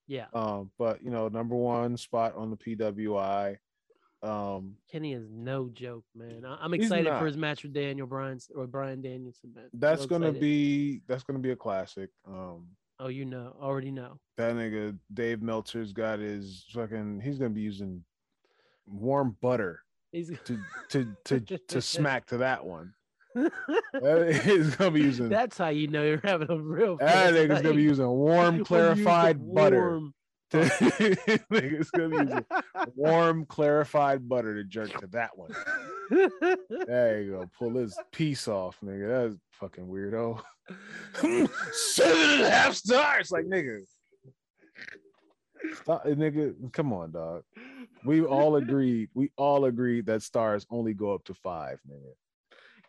Yeah. Um, but you know, number one spot on the PWI. Um, Kenny is no joke, man. I- I'm excited for his match with Daniel Bryan or Bryan Danielson. Man. that's Real gonna be that's gonna be a classic. Um, Oh, you know, already know. that nigga Dave Meltzer's got his fucking. He's gonna be using warm butter He's to to to to smack to that one. That- He's gonna be using. That's how you know you're having a real. That nigga's gonna be using warm, When you use the clarified butter. warm- To, nigga's gonna be using warm, clarified butter to jerk to that one. There you go. Pull his piece off, nigga. That's fucking weirdo. Seven and a half stars. Like, nigga. Stop, nigga, come on, dog. We all agreed. We all agreed that stars only go up to five, nigga.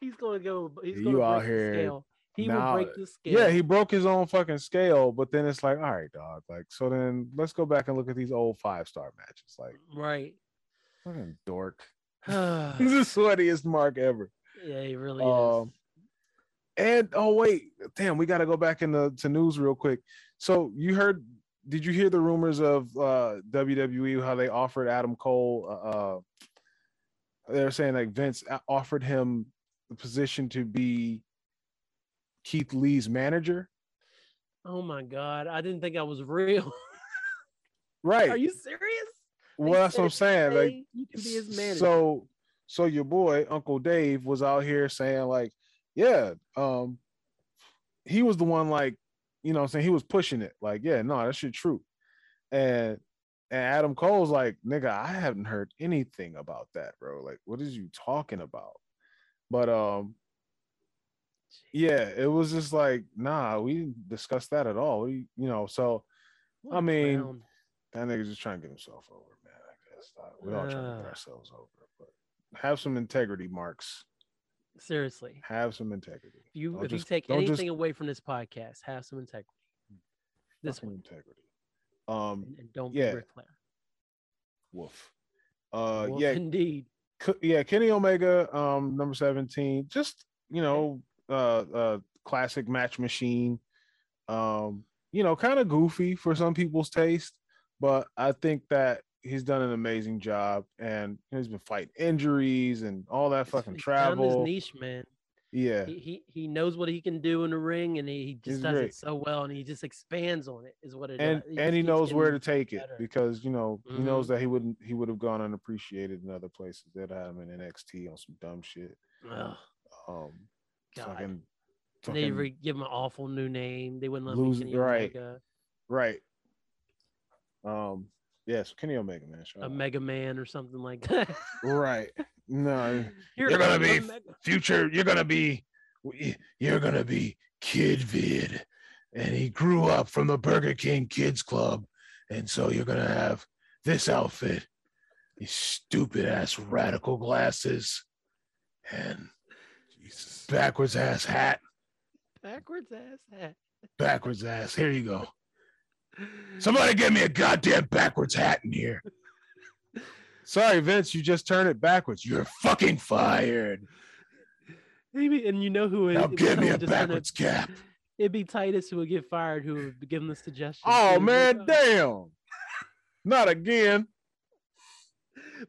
He's gonna go. He's gonna break out the here scale. He now- will break the scale. Yeah, he broke his own fucking scale, but then it's like, all right, dog. Like, so then let's go back and look at these old five star matches. Like, right. fucking dork. yeah, the sweatiest mark ever. Yeah, he really Um, and oh wait, damn, we got to go back into to news real quick. So you heard? Did you hear the rumors of uh, WWE how they offered Adam Cole? Uh, uh, they're saying like Vince offered him the position to be Keith Lee's manager. Oh my god, I didn't think I was real. Right. Are you serious? Well, that's what I'm saying. Like, you can be his manager. So, so your boy Uncle Dave was out here saying like, yeah, um, he was the one like, you know, what I'm saying he was pushing it. Like, yeah, no, that shit true. And and Adam Cole's like, nigga, I haven't heard anything about that, bro. Like, what is you talking about? But um, yeah, it was just like, nah, we didn't discuss that at all. We, you know, so What I mean, clown. that nigga's just trying to get himself over, man. I guess Uh, we all trying to get ourselves over, but have some integrity, Marks. seriously. Have some integrity. If you Don't if just- you take anything just- away from this podcast, have some integrity. This one, integrity. Um, and, and don't yeah. be Ric woof. Uh, Wolf yeah, indeed. Yeah, Kenny Omega, um, number 17, just you know, uh uh classic match machine. Um, you know, kind of goofy for some people's taste, but I think that he's done an amazing job and he's been fighting injuries and all that fucking He's found his travel. niche, man. Yeah, He, he he knows what he can do in the ring, and he, he just He's does great. it so well, and he just expands on it. Is what it and does. and he knows where to take it because you know he knows Mhm. that he wouldn't he would have gone unappreciated in other places that had him in NXT on some dumb shit. Ugh, Um, God. fucking, they fucking- re- give him an awful new name. They wouldn't let Lose- me Kenny right. Omega, right. Um, yeah, so Kenny Omega, man, a. Mega Man or something like that. right? No, Here You're gonna comes be a Mega- future. You're gonna be, you're gonna be Kid Vid, and he grew up from the Burger King Kids Club, and so you're gonna have this outfit, these stupid ass radical glasses, and Jesus. backwards ass hat, backwards ass hat. backwards ass. Here you go. Somebody get me a goddamn backwards hat in here. Sorry, Vince, you just turned it backwards. You're fucking fired. Maybe, and you know who? it- Now it- give me a gonna- backwards cap. It'd be Titus who would get fired, who would give him the suggestion. Oh man, Like, damn. Not again.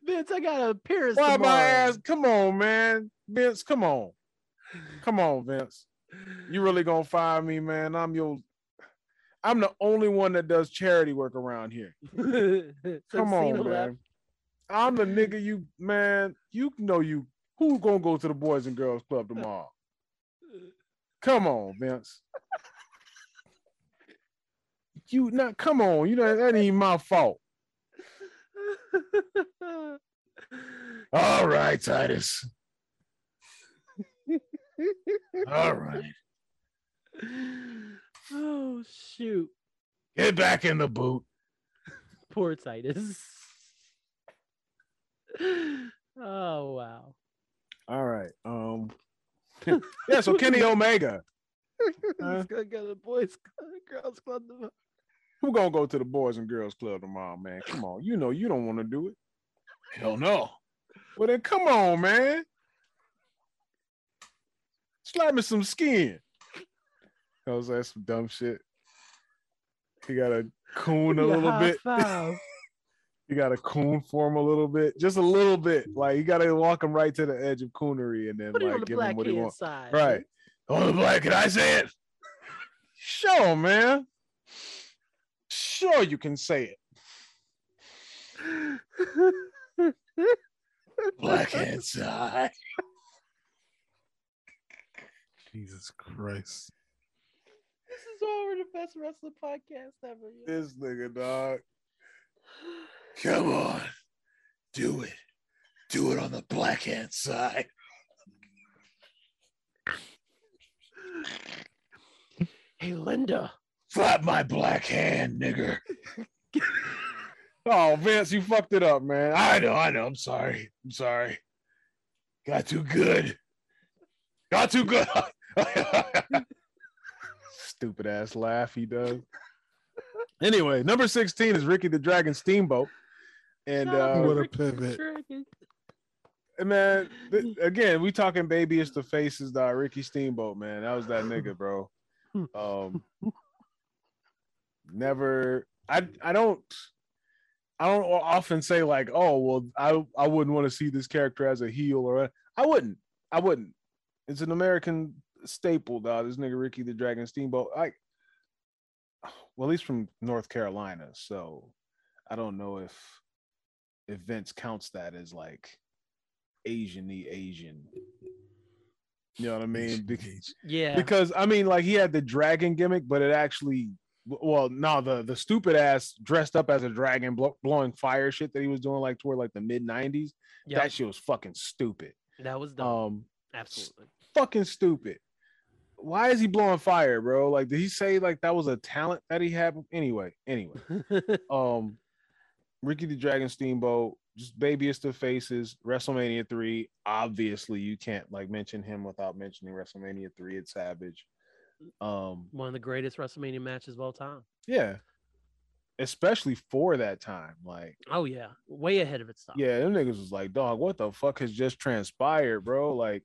Vince, I got a appearance Why tomorrow. my ass? Come on, man. Vince, come on. Come on, Vince. You really gonna fire me, man? I'm your I'm the only one that does charity work around here. Come on, man. left. I'm the nigga you man. You know you who gonna go to the Boys and Girls Club tomorrow? Come on, Vince. You not come on, you know that ain't my fault. All right, Titus. All right. oh shoot, Get back in the boot. poor Titus. oh wow. All right. Um yeah, so Kenny Omega. Huh? He's gonna go to the boys' club, girls' club. tomorrow. Who gonna go to the Boys and Girls Club tomorrow, man? Come on. You know you don't want to do it. Hell no. Well then come on, man. Slap me some skin. I was like some dumb shit. He got a coon a little bit. You got to coon for him a little bit, just a little bit. Like you got to walk him right to the edge of coonery, and then Put it on like the give him what he wants. side. Right. On oh, the black, can I say it? Sure, man. Sure, you can say it. black hand side. Jesus Christ. This is we're the best wrestling podcast ever. This nigga, dog. Come on. Do it. Do it on the black hand side. Hey, Linda. Flap my black hand, nigger. oh, Vince, you fucked it up, man. I know, I know. I'm sorry. I'm sorry. Got too good. Got too good. Stupid ass laugh he does. Anyway, number 16 is Ricky the Dragon Steamboat. And Shout uh What a pivot. And man, th- again, we talking babyest the faces, dog. Ricky Steamboat, man. That was that nigga, bro. Um never I I don't I don't often say like, oh well, I I wouldn't want to see this character as a heel or I wouldn't. I wouldn't. It's an American staple, dog. This nigga Ricky the Dragon Steamboat. I well, he's from North Carolina, so I don't know if if Vince counts that as like Asian-y Asian. You know what I mean? Because, Yeah. because I mean, like he had the dragon gimmick, but it actually, well, no, the the stupid ass dressed up as a dragon, blow, blowing fire shit that he was doing like toward like the mid '90s. Yep, That shit was fucking stupid. that was dumb. Um, Absolutely. fucking stupid. Why is he blowing fire, bro? Like, did he say like that was a talent that he had? Anyway, anyway, um, Ricky the Dragon Steamboat, just babyest of faces, WrestleMania three. Obviously, you can't like mention him without mentioning WrestleMania three at Savage. Um, One of the greatest WrestleMania matches of all time. yeah, especially for that time. Like, Oh yeah, way ahead of its time. yeah, them niggas was like, dog, what the fuck has just transpired, bro? Like,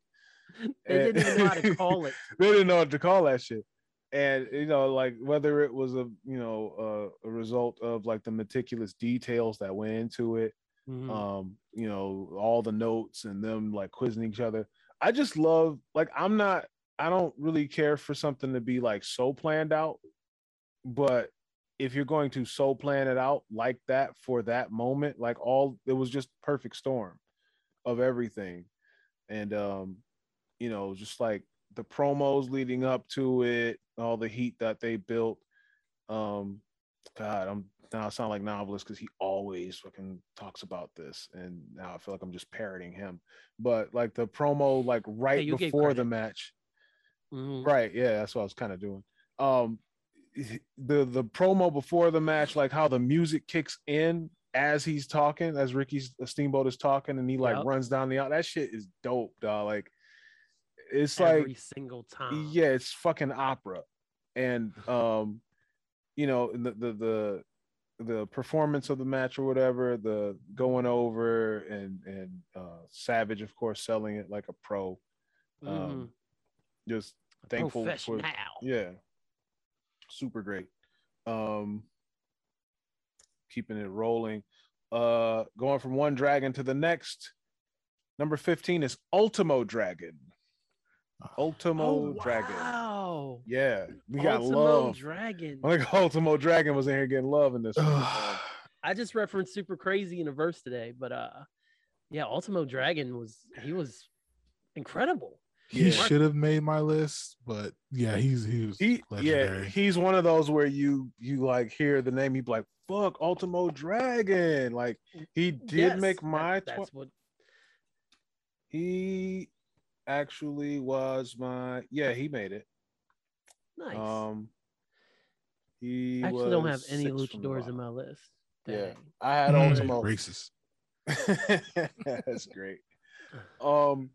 they didn't know how to call it. they didn't know what to call that shit. And you know, like whether it was a you know uh, a result of like the meticulous details that went into it, Mhm. um, you know, all the notes and them like quizzing each other. I just love like I'm not I don't really care for something to be like so planned out, but if you're going to so plan it out like that for that moment, like all it was just perfect storm of everything. And um, you know, just like the promos leading up to it, all the heat that they built. Um, God, I'm now I sound like novelist because he always fucking talks about this, and now I feel like I'm just parroting him. But like the promo, like right gave before the match, Mhm. right? Yeah, that's what I was kind of doing. Um, the the promo before the match, like how the music kicks in as he's talking, as Ricky's Steamboat is talking, and he like Yep. runs down the aisle. That shit is dope, dog. Like it's Every like every single time. yeah, it's fucking opera, and um, you know the the the the performance of the match or whatever, the going over and and uh Savage, of course, selling it like a pro. Um, Mhm. just thankful for yeah, super great. Um, keeping it rolling. Uh, going from one dragon to the next. Number fifteen is Ultimo Dragon. Ultimo Oh, Dragon. wow. Yeah, we got Ultimo love. Dragon. I think Ultimo Dragon was in here getting love in this. one. I just referenced Super Crazy in a verse today, but uh, yeah, Ultimo Dragon was he was incredible. He Yeah. should have made my list, but yeah, he's he was he yeah, he's one of those where you you like hear the name, you be like, fuck Ultimo Dragon. Like he did Yes, make that- my that's what he actually was my yeah, he made it. nice. Um he I actually don't have any six luchadors in my list. Yeah. Dang. I had Ultimo. racist. That's great. Um,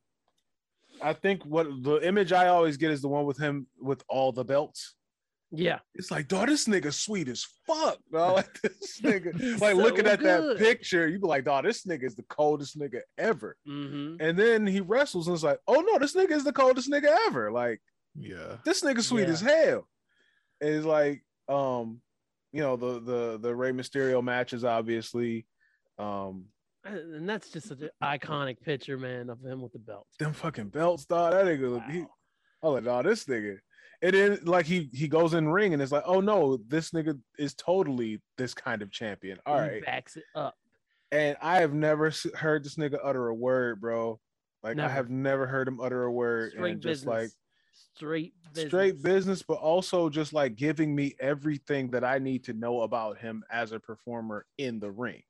I think what the image I always get is the one with him with all the belts. Yeah. It's like, dog, this nigga sweet as fuck, dog. Like this nigga, He's like so looking at good. that picture, you be like, dog, this nigga is the coldest nigga ever. hmm And then he wrestles and it's like, oh no, this nigga is the coldest nigga ever. Like Yeah. this nigga sweet Yeah. as hell. And it's like, um, you know, the the the Rey Mysterio matches, obviously. Um, And that's just such an iconic picture, man, of him with the belt. them fucking belts, dog. That nigga, look- he, Wow. I was like, dog, this nigga. And then like he he goes in ring and it's like, oh no, this nigga is totally this kind of champion. All He right. backs it up. And I have never heard this nigga utter a word, bro. Like I have never heard him utter a word Straight and just business. like straight business. straight business, but also just like giving me everything that I need to know about him as a performer in the ring.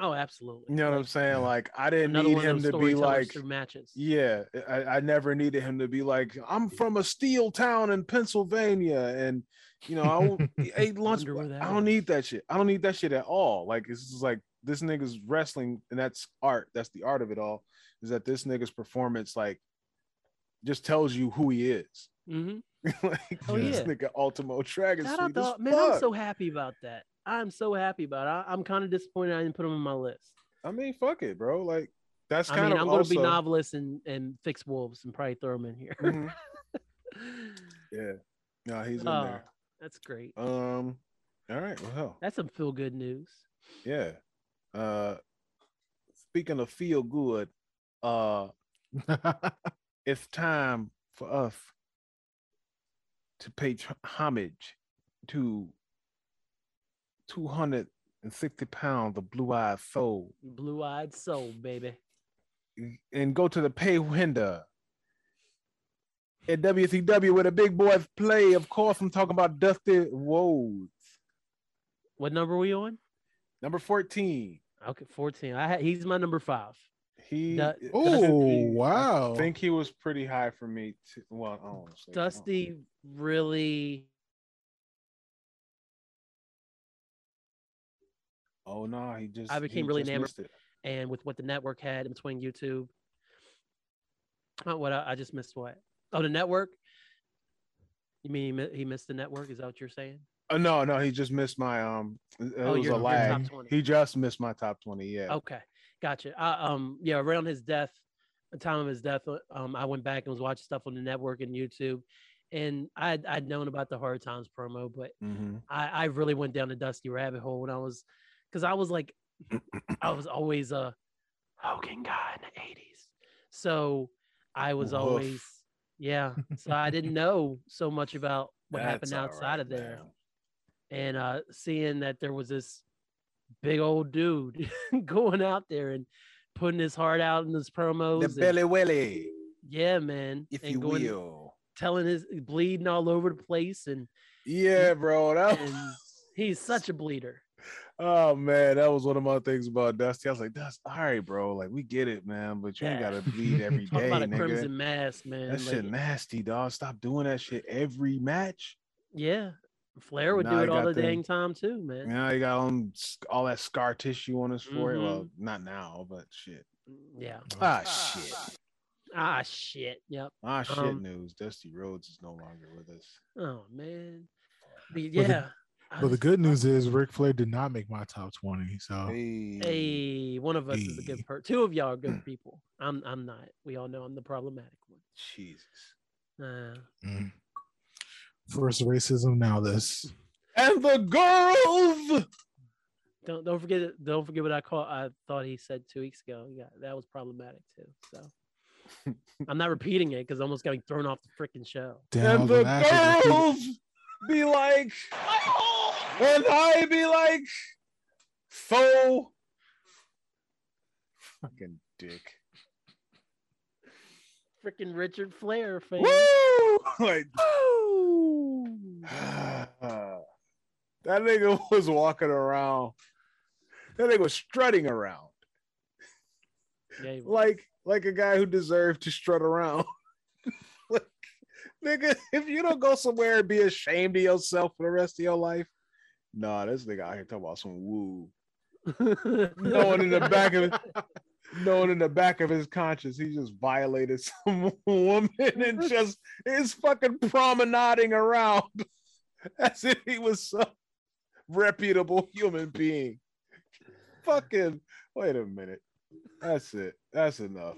Oh, absolutely. You know what I'm saying? Like I didn't need him to be like through matches. Yeah, I, I never needed him to be like, I'm from a steel town in Pennsylvania, and you know, I won't- ate lunch. That I don't need that shit. I don't need that shit at all. Like it's just like this nigga's wrestling, and that's art. That's the art of it all. Is that this nigga's performance like just tells you who he is. Mm-hmm. like Oh, this yeah. nigga Ultimo Dragon Shout out sweet as to, man, I'm so happy about that. I'm so happy about it. I, I'm kind of disappointed I didn't put him on my list. I mean, fuck it, bro. Like that's I kind mean, of I'm going to be also- novelist and, and fix wolves and probably throw him in here. Mhm. Yeah, no, he's in Oh, there. that's great. Um, all right, well, hell. That's some feel good news. Yeah. Uh speaking of feel good, uh it's time for us to pay tr- homage to 260 pounds of blue-eyed soul Blue eyed soul, baby. and go to the pay window at WCW where the big boys play. Of course, I'm talking about Dusty Rhodes, What number are you on? number 14. Okay, 14. I had, he's my number five. He Du- oh wow! I think he was pretty high for me. Too. Well, I don't want to say Dusty really Oh no, he just. I became really enamored. and with what the network had in between YouTube. Uh, what I, I just missed what? Oh, the network. You mean he, he missed the network? Is that what you're saying? Oh no, no, he just missed my um. It Oh, was a lag. top 20. He just missed my top twenty. Yeah. Okay, gotcha. Uh, um, yeah, around his death, the time of his death, uh, um, I went back and was watching stuff on the network and YouTube, and I'd, I'd known about the Hard Times promo, but Mm-hmm. I, I really went down the Dusty rabbit hole when I was, because I was like, I was always a Hogan guy in the '80s, so I was Woof. always, yeah. So I didn't know so much about what happened outside of there, and uh, seeing that there was this big old dude going out there and putting his heart out in his promos, The and- belly willy, yeah, man, if and you going, will. telling his bleeding all over the place, and Yeah, bro. That and he's such a bleeder. Oh man, that was one of my things about Dusty. I was like, "That's all right, bro. Like we get it, man, but you ain't gotta bleed every Talk day, about a nigga. crimson mask, man. that like, shit nasty, dog. Stop doing that shit every match. yeah, Flair would Now do it all the them- dang time too, man. Yeah, he got on all that scar tissue on his forehead. Well, Mhm. not now, but shit. Yeah. Ah, shit. Ah, shit. Yep. Ah, shit Um, news. Dusty Rhodes is no longer with us. Oh man. But yeah. I But the good news is Ric Flair did not make my top twenty. So Hey. Hey, one of us is a good Hey. per. Two of y'all are good people. I'm. I'm not. We all know I'm the problematic one. Jesus. Uh, mm. first racism, now this. And the girls. don't don't forget it. Don't forget what I call. I thought he said two weeks ago. Yeah, that was problematic too. So I'm not repeating it because I'm almost got me thrown off the freaking show. Damn, and the gonna ask you to repeat girls be like, and I be like, so fucking dick. Freaking Richard Flair fan. Woo! Like Woo! that nigga was walking around. That nigga was strutting around Yeah, was. like like a guy who deserved to strut around. like, nigga, if you don't go somewhere and be ashamed of yourself for the rest of your life, nah, this nigga out here talking about some woo. Knowing in the back of it, knowing in the back of his conscience, he just violated some woman and just is fucking promenading around as if he was some reputable human being. Fucking wait a minute. That's it. That's enough.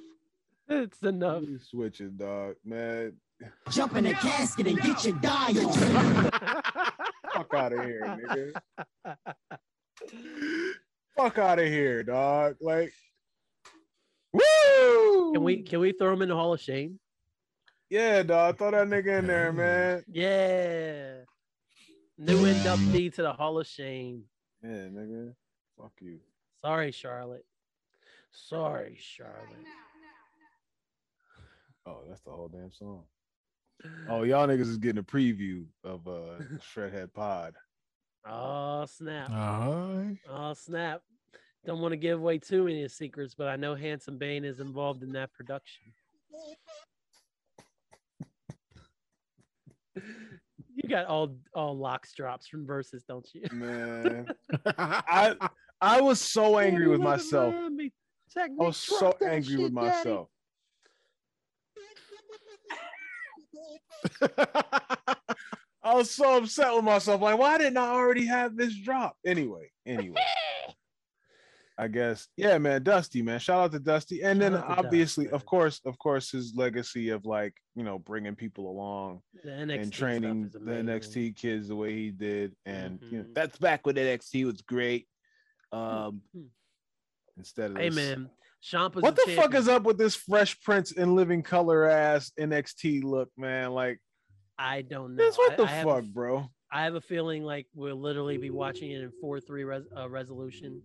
it's enough. You switching, dog, man. Jump in the casket and get your die on. Fuck out of here, nigga. fuck out of here, dog. Like, woo! Can we can we throw him in the Hall of Shame? Yeah, dog. Throw that nigga in there, man. Yeah. New inductee to the Hall of Shame. Yeah, nigga. Fuck you. Sorry, Charlotte. Sorry, Charlotte. Oh, that's the whole damn song. Oh, y'all niggas is getting a preview of uh Shredhead Pod. Oh snap! Uh-huh. Oh snap! Don't want to give away too many secrets, but I know Handsome Bane is involved in that production. you got all all locks drops from verses, don't you? Man. I I was so angry with myself. I was so angry with myself. I was so upset with myself. Like, why didn't I already have this drop? Anyway, anyway. I guess, yeah, man, Dusty, man. Shout out to Dusty. And then Shout out to obviously, Dusty. of course, of course, his legacy of like, you know, bringing people along and training the. NXT kids the way he did. And you know, Mhm. that's back when NXT was great. Um Hmm. instead of Hey this- man, Ciampa's What the fuck is up with this Fresh Prince in living color ass NXT look, man? Like, I don't know. this what the I fuck, bro? I have a feeling like we'll literally be watching it in four three res- uh, resolution,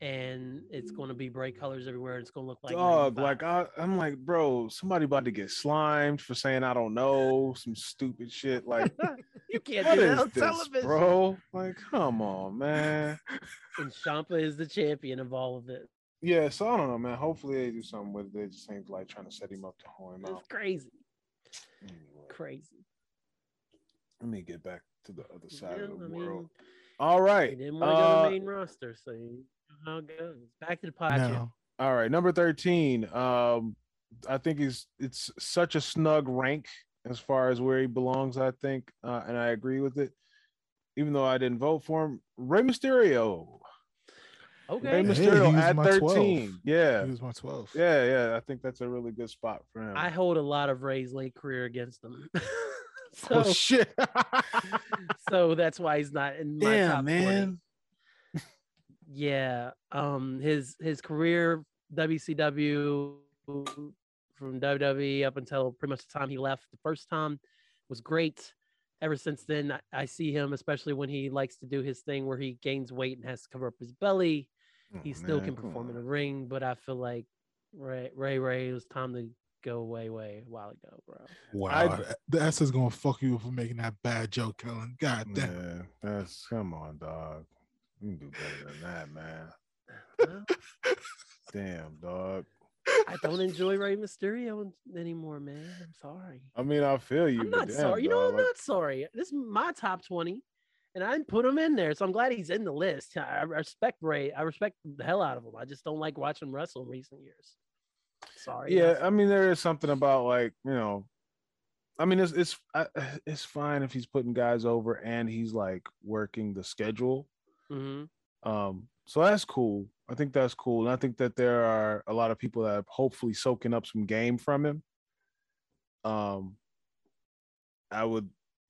and it's going to be bright colors everywhere. And it's going to look like Dog, 95. like I, I'm like, bro, somebody about to get slimed for saying I don't know some stupid shit. Like, you can't do that on this, television, bro? Like, come on, man. And Ciampa is the champion of all of it. Yeah, so I don't know, man. Hopefully they do something with it. They just ain't like trying to set him up to hoe him It's out. crazy, Anyway, crazy. let me get back to the other side Yeah, of the I world. mean, All he right. didn't want to go to uh, the main roster, so you know how it goes. Back to the podcast. No. All right, number 13. Um, I think he's it's such a snug rank as far as where he belongs, I think. Uh, and I agree with it. Even though I didn't vote for him. Rey Mysterio. Rey Okay, Hey, he Mysterio was at my 13. 12. Yeah. He was my 12. Yeah, yeah. I think that's a really good spot for him. I hold a lot of Rey's late career against him. so, oh shit. so that's why he's not in my Damn, top 20. man. yeah um his his career wcw from wwe up until pretty much the time he left the first time was great ever since then I, I see him especially when he likes to do his thing where he gains weight and has to cover up his belly Mm, he Oh, still man, can come perform in on. the ring but i feel like ray ray ray it was time to go way way a while ago bro Wow. I- the S is gonna fuck you for making that bad joke, Kellen. God damn. Yeah, that's come on, dog. You can do better than that, man. Well, Damn, dog. i don't enjoy rey mysterio an- anymore man i'm sorry I mean, I feel you. I'm not damn, sorry. You know, dog, I'm like- not sorry. This is my top 20, and I didn't put him in there. So I'm glad he's in the list. I respect Rey. I respect the hell out of him. I just don't like watching him wrestle in recent years. Sorry. yeah i mean there is something about like you know i mean it's it's I, it's fine if he's putting guys over and he's like working the schedule Mhm. um so that's cool i think that's cool and i think that there are a lot of people that are hopefully soaking up some game from him um i would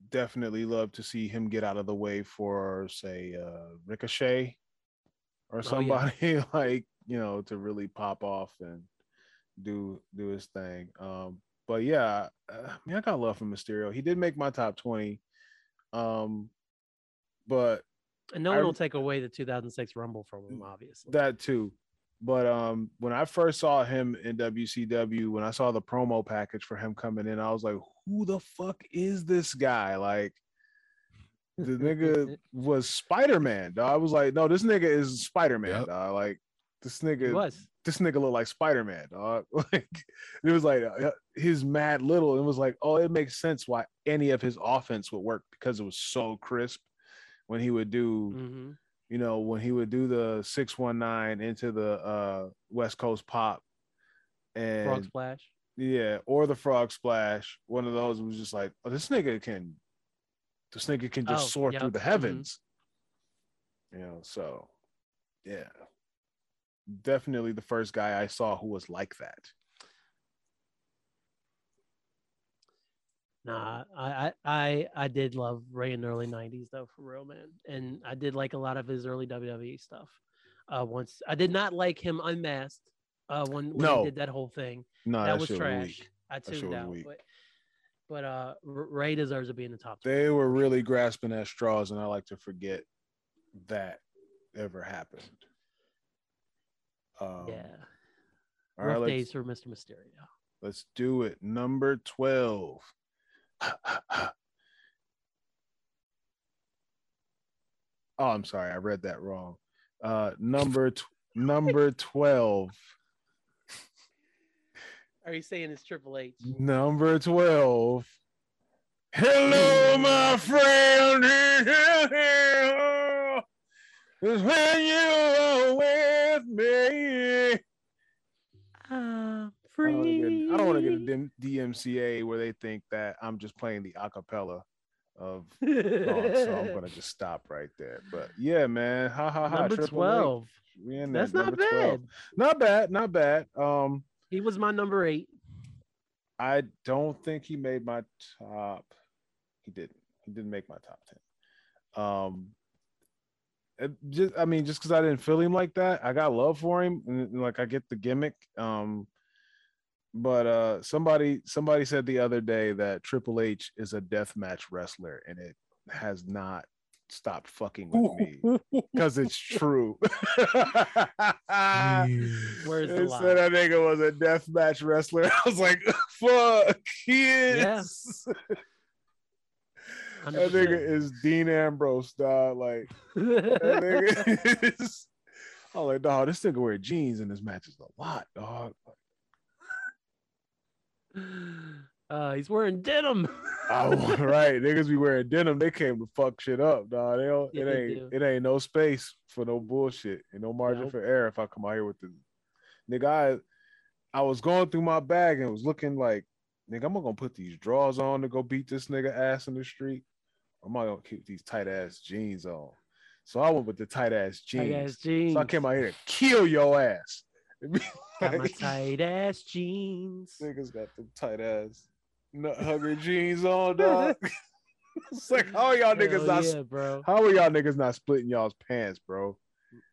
definitely love to see him get out of the way for say uh ricochet or Oh, yeah. somebody like you know to really pop off and do do his thing um but yeah uh, i mean i got love for mysterio he did make my top 20 um but And no I- one will take away the 2006 Rumble from him, obviously. that too. But um, when I first saw him in WCW, when I saw the promo package for him coming in, I was like, "Who the fuck is this guy?" Like, the nigga was Spider Man. I was like, "No, this nigga is Spider Man." Yep. Like, this He nigga, was. this nigga looked like Spider Man. Dog. Like, it was like uh, his mad little. It was like, oh, it makes sense why any of his offense would work because it was so crisp when he would do hmm you know, when he would do the 619 into the uh West Coast pop and Frog Splash. Yeah, or the frog splash, one of those was just like, oh, this nigga can this nigga can just Oh, soar through yep, the mhm. heavens. You know, so yeah. Definitely the first guy I saw who was like that. Nah, I, I I I did love Rey in the early '90s though, for real, man. And I did like a lot of his early WWE stuff. Uh, once I did not like him unmasked. Uh, when, when No. he did that whole thing, No, that, that, was trash. weak. I tuned out. But but uh, Rey deserves to be in the top. 20. They were really grasping at straws, and I like to forget that ever happened. Um, yeah, All rough right, days for Mr. Mysterio. let's do it. Number 12. oh, I'm sorry. I read that wrong. Uh, number tw- number 12. Are you saying it's Triple H? Number 12. Hello, my friend. It's when you are with me. I'm don't wanna free. get- I don't want to get a dim- DMCA where they think that I'm just playing the acapella of songs, so I'm gonna just stop right there. But yeah, man, ha ha ha. Number Triple H, twelve. we in there, That's not number bad. 12. Not bad, not bad. Um, He was my number eight. I don't think he made my top. He didn't. He didn't make my top ten. Um, just I mean, just because I didn't feel him like that, I got love for him, and, like I get the gimmick. Um, but uh, somebody somebody said the other day that Triple H is a death match wrestler, and it has not stopped fucking with me because it's true. Where's the They lie? said that nigga was a death match wrestler. I was like, fuck, he Yeah. is. That nigga is Dean Ambrose, dog. Like, that nigga is. I'm like, dog, this nigga wear jeans in his matches a lot, dog. Uh, he's wearing denim. Oh, right. Niggas be wearing denim. They came to fuck shit up, dog. They don't, Yeah, it ain't do. it ain't no space for no bullshit and no margin Nope. for error if I come out here with the nigga. I, I was going through my bag and was looking like, nigga, I'm gonna put these drawers on to go beat this nigga ass in the street. Or am I gonna keep these tight ass jeans on? So I went with the tight ass jeans. Tight ass jeans. So I came out here to kill your ass. Got my tight ass jeans. Niggas got them tight ass nut hugger jeans on, dog. it's like how are y'all niggas Hell not yeah, bro. how are y'all niggas not splitting y'all's pants, bro?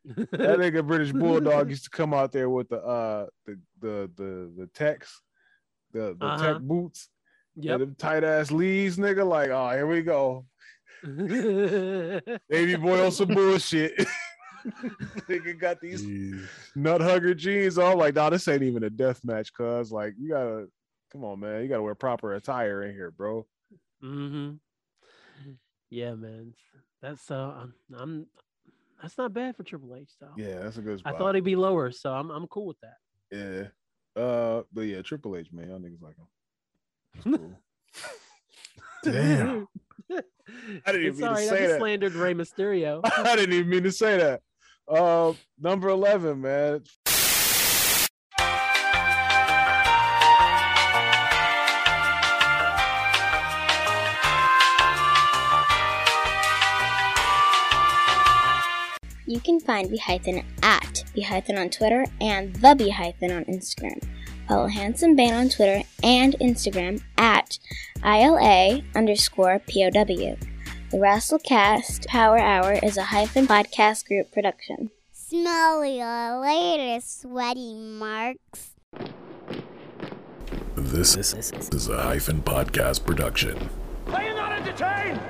That nigga British Bulldog used to come out there with the uh the the the the techs, the the Uh-huh. tech boots, yeah. yep. them tight ass leads, nigga. Like, oh, here we go. Baby boy on some bullshit. nigga got these nut hugger jeans on. Like, nah, this ain't even a death match, cuz like you gotta come on, man. You gotta wear proper attire in here, bro. hmm Yeah, man. That's uh, I'm, I'm. That's not bad for Triple H, though. Yeah, that's a good spot. I thought he'd be lower, so I'm I'm cool with that. Yeah. Uh, but yeah, Triple H, man, y'all niggas like him. Cool. Damn. I didn't even mean to all right. Say just that. slandered Rey Mysterio. I didn't even mean to say that. Uh, number eleven, man. You can find Behython at Behython on Twitter and The Behython on Instagram. Follow Handsome Bane on Twitter and Instagram at ILA underscore POW. The Wrestlecast Power Hour is a hyphen podcast group production. Smell you later, sweaty marks. This, is a hyphen podcast production. Are you not entertained?